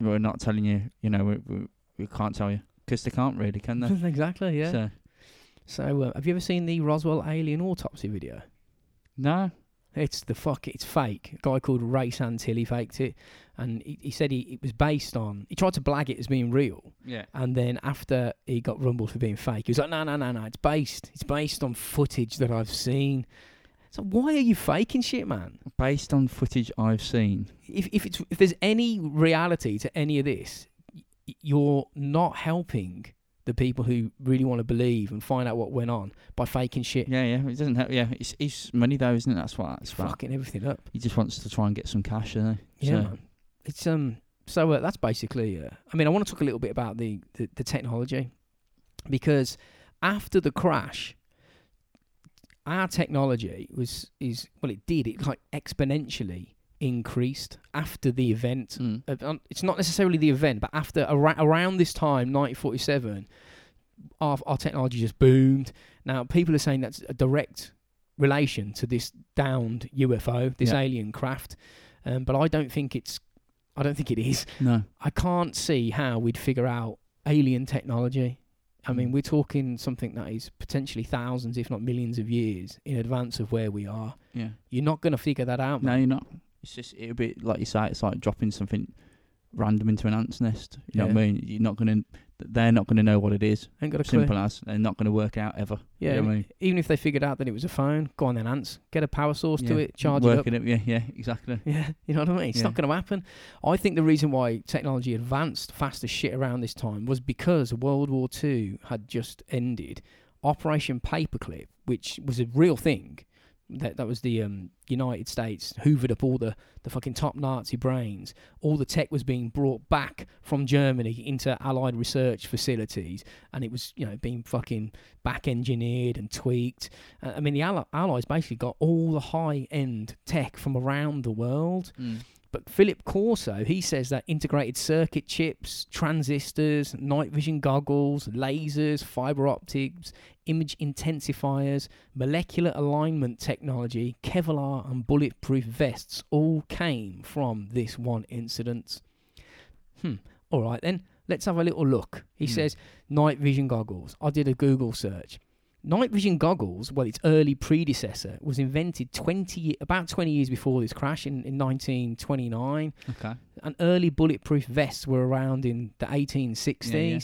We're not telling you. You know, we're, we, we can't tell you because they can't really, can they? <laughs> exactly, yeah. So, So, uh, have you ever seen the Roswell alien autopsy video? no. It's the fuck. It's fake. A guy called Ray Santilli faked it, and he, he said he it was based on. He tried to blag it as being real, Yeah. and then after he got rumbled for being fake, he was like, "No, no, no, no. It's based. It's based on footage that I've seen." So why are you faking shit, man? Based on footage I've seen. If if it's if there's any reality to any of this, you're not helping the people who really want to believe and find out what went on by faking shit, Yeah, yeah. It doesn't help. Yeah, it's, it's money though, isn't it? That's why. it's about. fucking everything up. He just wants to try and get some cash, doesn't he? Yeah, So-. It's um. So uh, that's basically. Uh, I mean, I want to talk a little bit about the, the the technology because after the crash, our technology was is well, it did it like exponentially increased after the event. Mm. Uh, it's not necessarily the event, but after ara- around this time, 1947, our our technology just boomed. Now people are saying that's a direct relation to this downed UFO, this Yeah. alien craft, um, but I don't think it's. I don't think it is. No. I can't see how we'd figure out alien technology. I mean, Mm. we're talking something that is potentially thousands, if not millions, of years in advance of where we are. Yeah. You're not going to figure that out, No, man. you're not. It's just it'll be like you say. It's like dropping something random into an ant's nest. You know what I Yeah. mean? You're not gonna. They're not gonna know what it is. Ain't got a clue. Simple as. They're not gonna work out ever. Yeah, You know what I mean? even if they figured out that it was a phone, go on then, ants. Get a power source to Yeah. it, charge it up. Working it. Yeah, yeah, exactly. <laughs> Yeah, you know what I mean? It's not Yeah. going to happen. I think the reason why technology advanced fast as shit around this time was because World War Two had just ended. Operation Paperclip, which was a real thing, that that was the um, United States hoovered up all the the fucking top Nazi brains. All the tech was being brought back from Germany into Allied research facilities, and it was you know being fucking back engineered and tweaked. Uh, I mean, the Allies basically got all the high end tech from around the world. Mm. But Philip Corso, he says that integrated circuit chips, transistors, night vision goggles, lasers, fiber optics, image intensifiers, molecular alignment technology, Kevlar, and bulletproof vests all came from this one incident. Hmm. All right, then, let's have a little look. He Hmm. says night vision goggles. I did a Google search. Night vision goggles, well, its early predecessor, was invented 20 about 20 years before this crash in, in 1929. Okay. And early bulletproof vests were around in the 1860s. Yeah, yeah.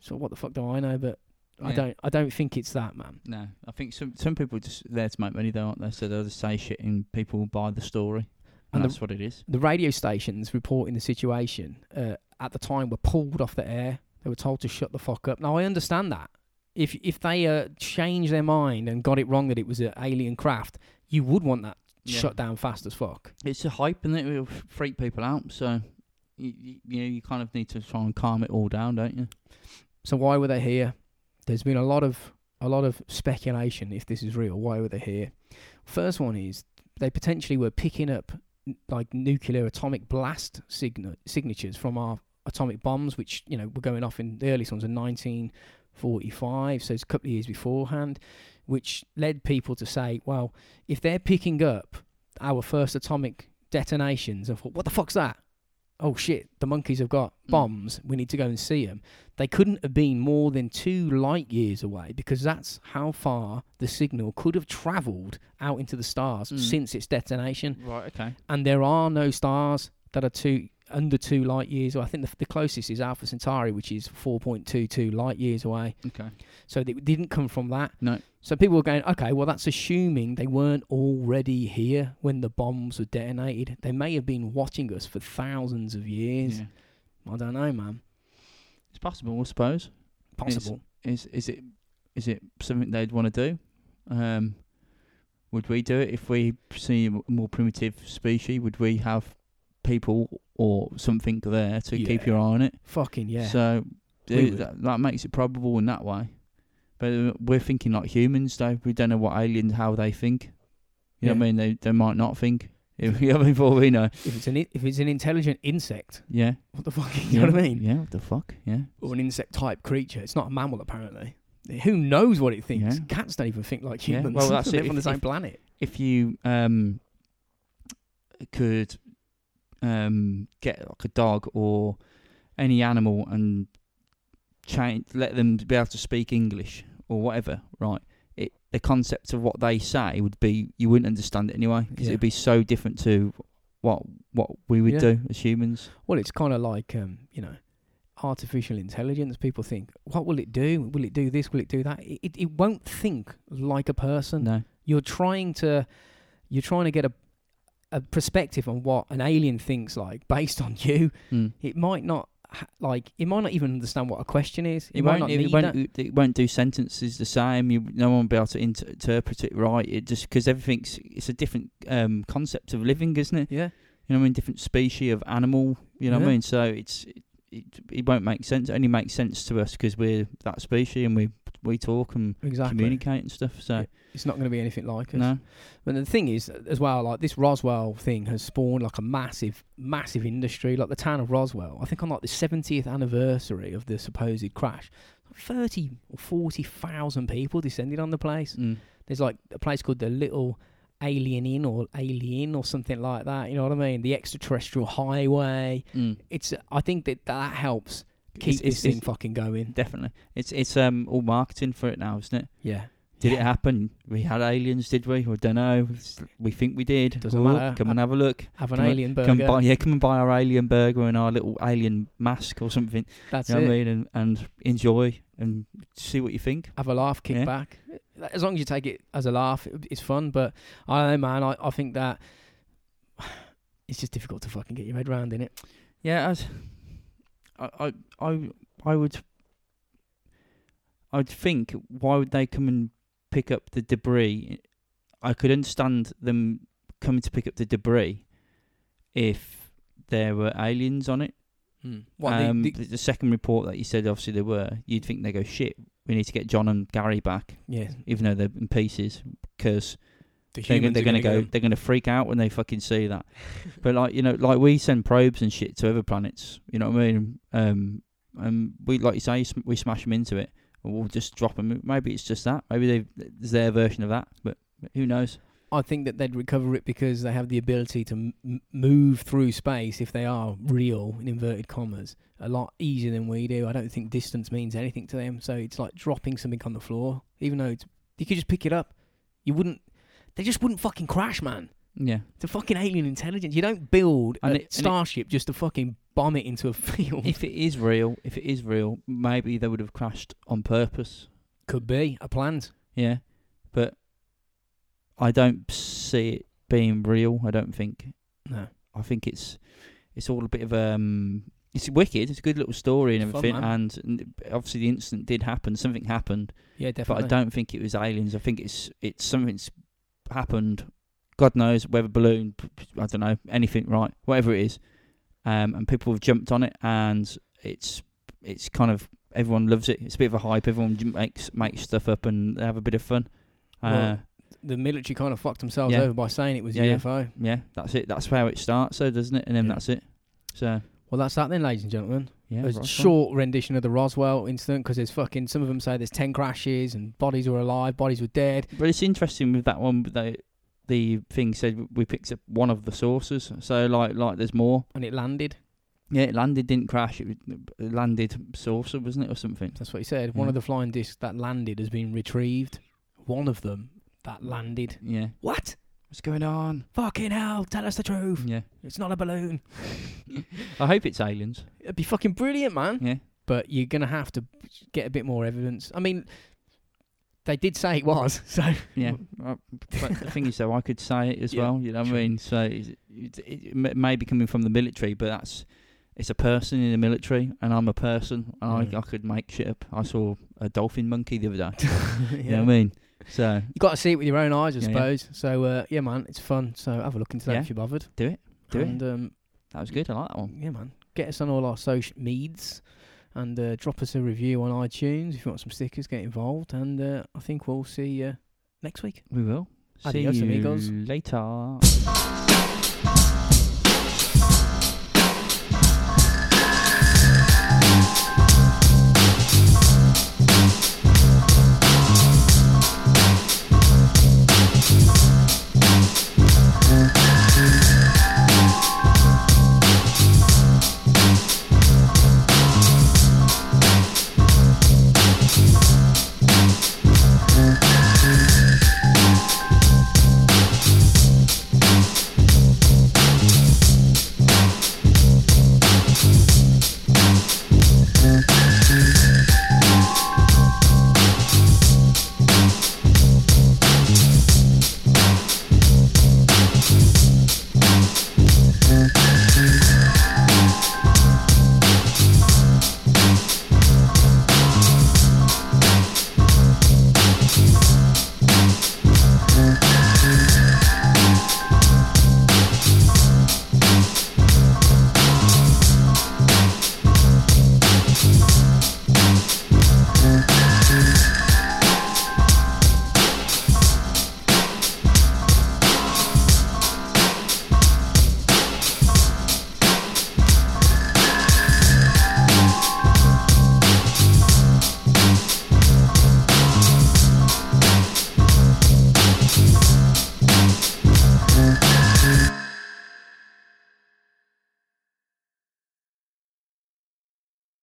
So what the fuck do I know? But I Yeah. don't. I don't think it's that, man. No, I think some some people just there to make money though, aren't they? So they'll just say shit and people will buy the story, And and, the- that's what it is. The radio stations reporting the situation uh, at the time were pulled off the air. They were told to shut the fuck up. Now I understand that. If if they uh, changed their mind and got it wrong that it was an alien craft, you would want that Yeah. shut down fast as fuck. It's a hype, and it will freak people out. So you, you, you know you kind of need to try and calm it all down, don't you? So why were they here? There's been a lot of a lot of speculation if this is real. Why were they here? First one is they potentially were picking up like nuclear atomic blast signa- signatures from our atomic bombs, which you know were going off in the earliest ones in 1945, so it's a couple of years beforehand, which led people to say, well, if they're picking up our first atomic detonations, I thought, what the fuck's that? Oh shit, the monkeys have got Mm. bombs. We need to go and see them. They couldn't have been more than two light years away because that's how far the signal could have travelled out into the stars Mm. since its detonation. Right. Okay. And there are no stars that are two under two light years. Or I think the, the closest is Alpha Centauri, which is 4.22 light years away. Okay. So it didn't come from that. No. So people were going, okay, well that's assuming they weren't already here when the bombs were detonated. They may have been watching us for thousands of years. Yeah. I don't know, man. It's possible, I suppose. Possible. Is is it is it something they'd want to do? Um, would we do it if we see a more primitive species? Would we have people or something there to keep your eye on it? Fucking yeah. So uh, that, that makes it probable in that way. But uh, we're thinking like humans, though. We don't know what aliens how they think. You know what I mean? They they might not think. If <laughs> you know, before we know. if it's an if it's an intelligent insect, Yeah. what the fuck? <laughs> You yeah. know what I mean? Yeah. What the fuck? Yeah. Or an insect type creature. It's not a mammal apparently. Who knows what it thinks? Yeah. Cats don't even think like Yeah, humans. well, <laughs> that's it. live on the same if- planet. if you um could um get like a dog or any animal and change let them be able to speak English or whatever, right? It the concept of what they say would be you wouldn't understand it anyway because Yeah. it'd be so different to what what we would Yeah. do as humans. Well, it's kind of like um, you know, artificial intelligence. People think, what will it do? Will it do this? Will it do that? It, it, it won't think like a person. No, You're trying to, you're trying to get a, a perspective on what an alien thinks like based on you. mm. It might not. ha- Like it might not even understand what a question is. It, it might won't. not It, won't. It won't do sentences the same. You no one will be able to inter- interpret it right. It just because everything's it's a different um, concept of living, isn't it? Yeah, You know what I mean? Different species of animal. You know what I mean? So it's it, it, it won't make sense. It only makes sense to us because we're that species and we we talk and exactly. communicate and stuff. So It's not going to be anything like us. no, But the thing is, as well, like this Roswell thing has spawned like a massive, massive industry. Like the town of Roswell, I think on like the 70th anniversary of the supposed crash, thirty or forty thousand people descended on the place. mm, There's like a place called the Little Alien Inn or Alien or something like that. You know what I mean? The extraterrestrial highway. mm. It's. I think that that helps keep It's- this it's- thing fucking going. definitely. It's it's um all marketing for it now, isn't it? Yeah. Did Yeah. it happen? We had aliens, did we? I don't know. We think we did. Doesn't Oh, matter. Come and have a look. Have an Come alien burger. Come buy, yeah, come and buy our alien burger and our little alien mask or something. That's you know it. what I mean? And, and enjoy and see what you think. have a laugh, kick Yeah. back. As long as you take it as a laugh, it, it's fun. But I don't know, man. I, I think that <sighs> it's just difficult to fucking get your head around in it. Yeah, as I, I, I, I would, I'd think why would they come and pick up the debris? I could understand them coming to pick up the debris if there were aliens on it. What, um, the, the, the, the second report that you said obviously there were, you'd think they go shit. We need to get John and Gary back, yeah, even though they're in pieces, because the they're, they're going to gonna go. They're going to freak out when they fucking see that. but like you know, like we send probes and shit to other planets. You know what I mean? Um, and we like you say, we smash them into it, or we'll just drop them. Maybe it's just that. Maybe there's their version of that. But who knows? I think that they'd recover it because they have the ability to m- m- move through space if they are real in inverted commas a lot easier than we do. I don't think distance means anything to them, so it's like dropping something on the floor. Even though it's, you could just pick it up, you wouldn't. They just wouldn't fucking crash, man. Yeah. It's a fucking alien intelligence. You don't build And a it- and it- starship just to fucking bomb it into a <laughs> field. If it is real, if it is real, maybe they would have crashed on purpose. Could be a planned. Yeah, but I don't see it being real. I don't think. No. I think it's it's all a bit of um. It's wicked. It's a good little story and It's fun, everything, and, and obviously the incident did happen. Something happened, Yeah, definitely. but I don't think it was aliens. I think it's it's something's happened. God knows whether balloon, I don't know anything. Right, whatever it is, um, and people have jumped on it, and it's it's kind of everyone loves it. It's a bit of a hype. Everyone makes makes stuff up and they have a bit of fun. Uh, The military kind of fucked themselves Yeah. over by saying it was Yeah, yeah. UFO. yeah, that's it. That's how it starts, so doesn't it? And then Yeah. that's it. So Well, that's that then, ladies and gentlemen. Yeah, a right on. short rendition of the Roswell incident because there's fucking some of them say there's ten crashes and bodies were alive, bodies were dead. But it's interesting with that one. The the thing said we picked up one of the sources, so like like there's more. and it landed. Yeah, it landed, didn't crash. It, it landed saucer, wasn't it, or something? That's what he said. One Yeah. of the flying discs that landed has been retrieved. One of them that landed. Yeah. What? What's going on? Fucking hell! Tell us the truth. Yeah. It's not a balloon. <laughs> I hope it's aliens. It'd be fucking brilliant, man. Yeah. But you're gonna have to get a bit more evidence. I mean, they did say it was, <laughs> so Yeah, but the thing is, though, I could say it as Yeah, well. You know what I mean? So it, it, it may- may be coming from the military, but that's it's a person in the military, and I'm a person, and Mm. I, I could make shit up. I saw a dolphin monkey the other day. yeah. <laughs> You know what I mean? So You got to see it with your own eyes, I Yeah, yeah. suppose. So uh, yeah, man, it's fun. So have a look into that Yeah. if you're bothered. do it. Do it. Um, That was good. I like that one. yeah, man, get us on all our social medias and uh, drop us a review on iTunes if you want some stickers. Get involved, and uh, I think we'll see you next week. We will. Adios, See you amigos. later. <laughs>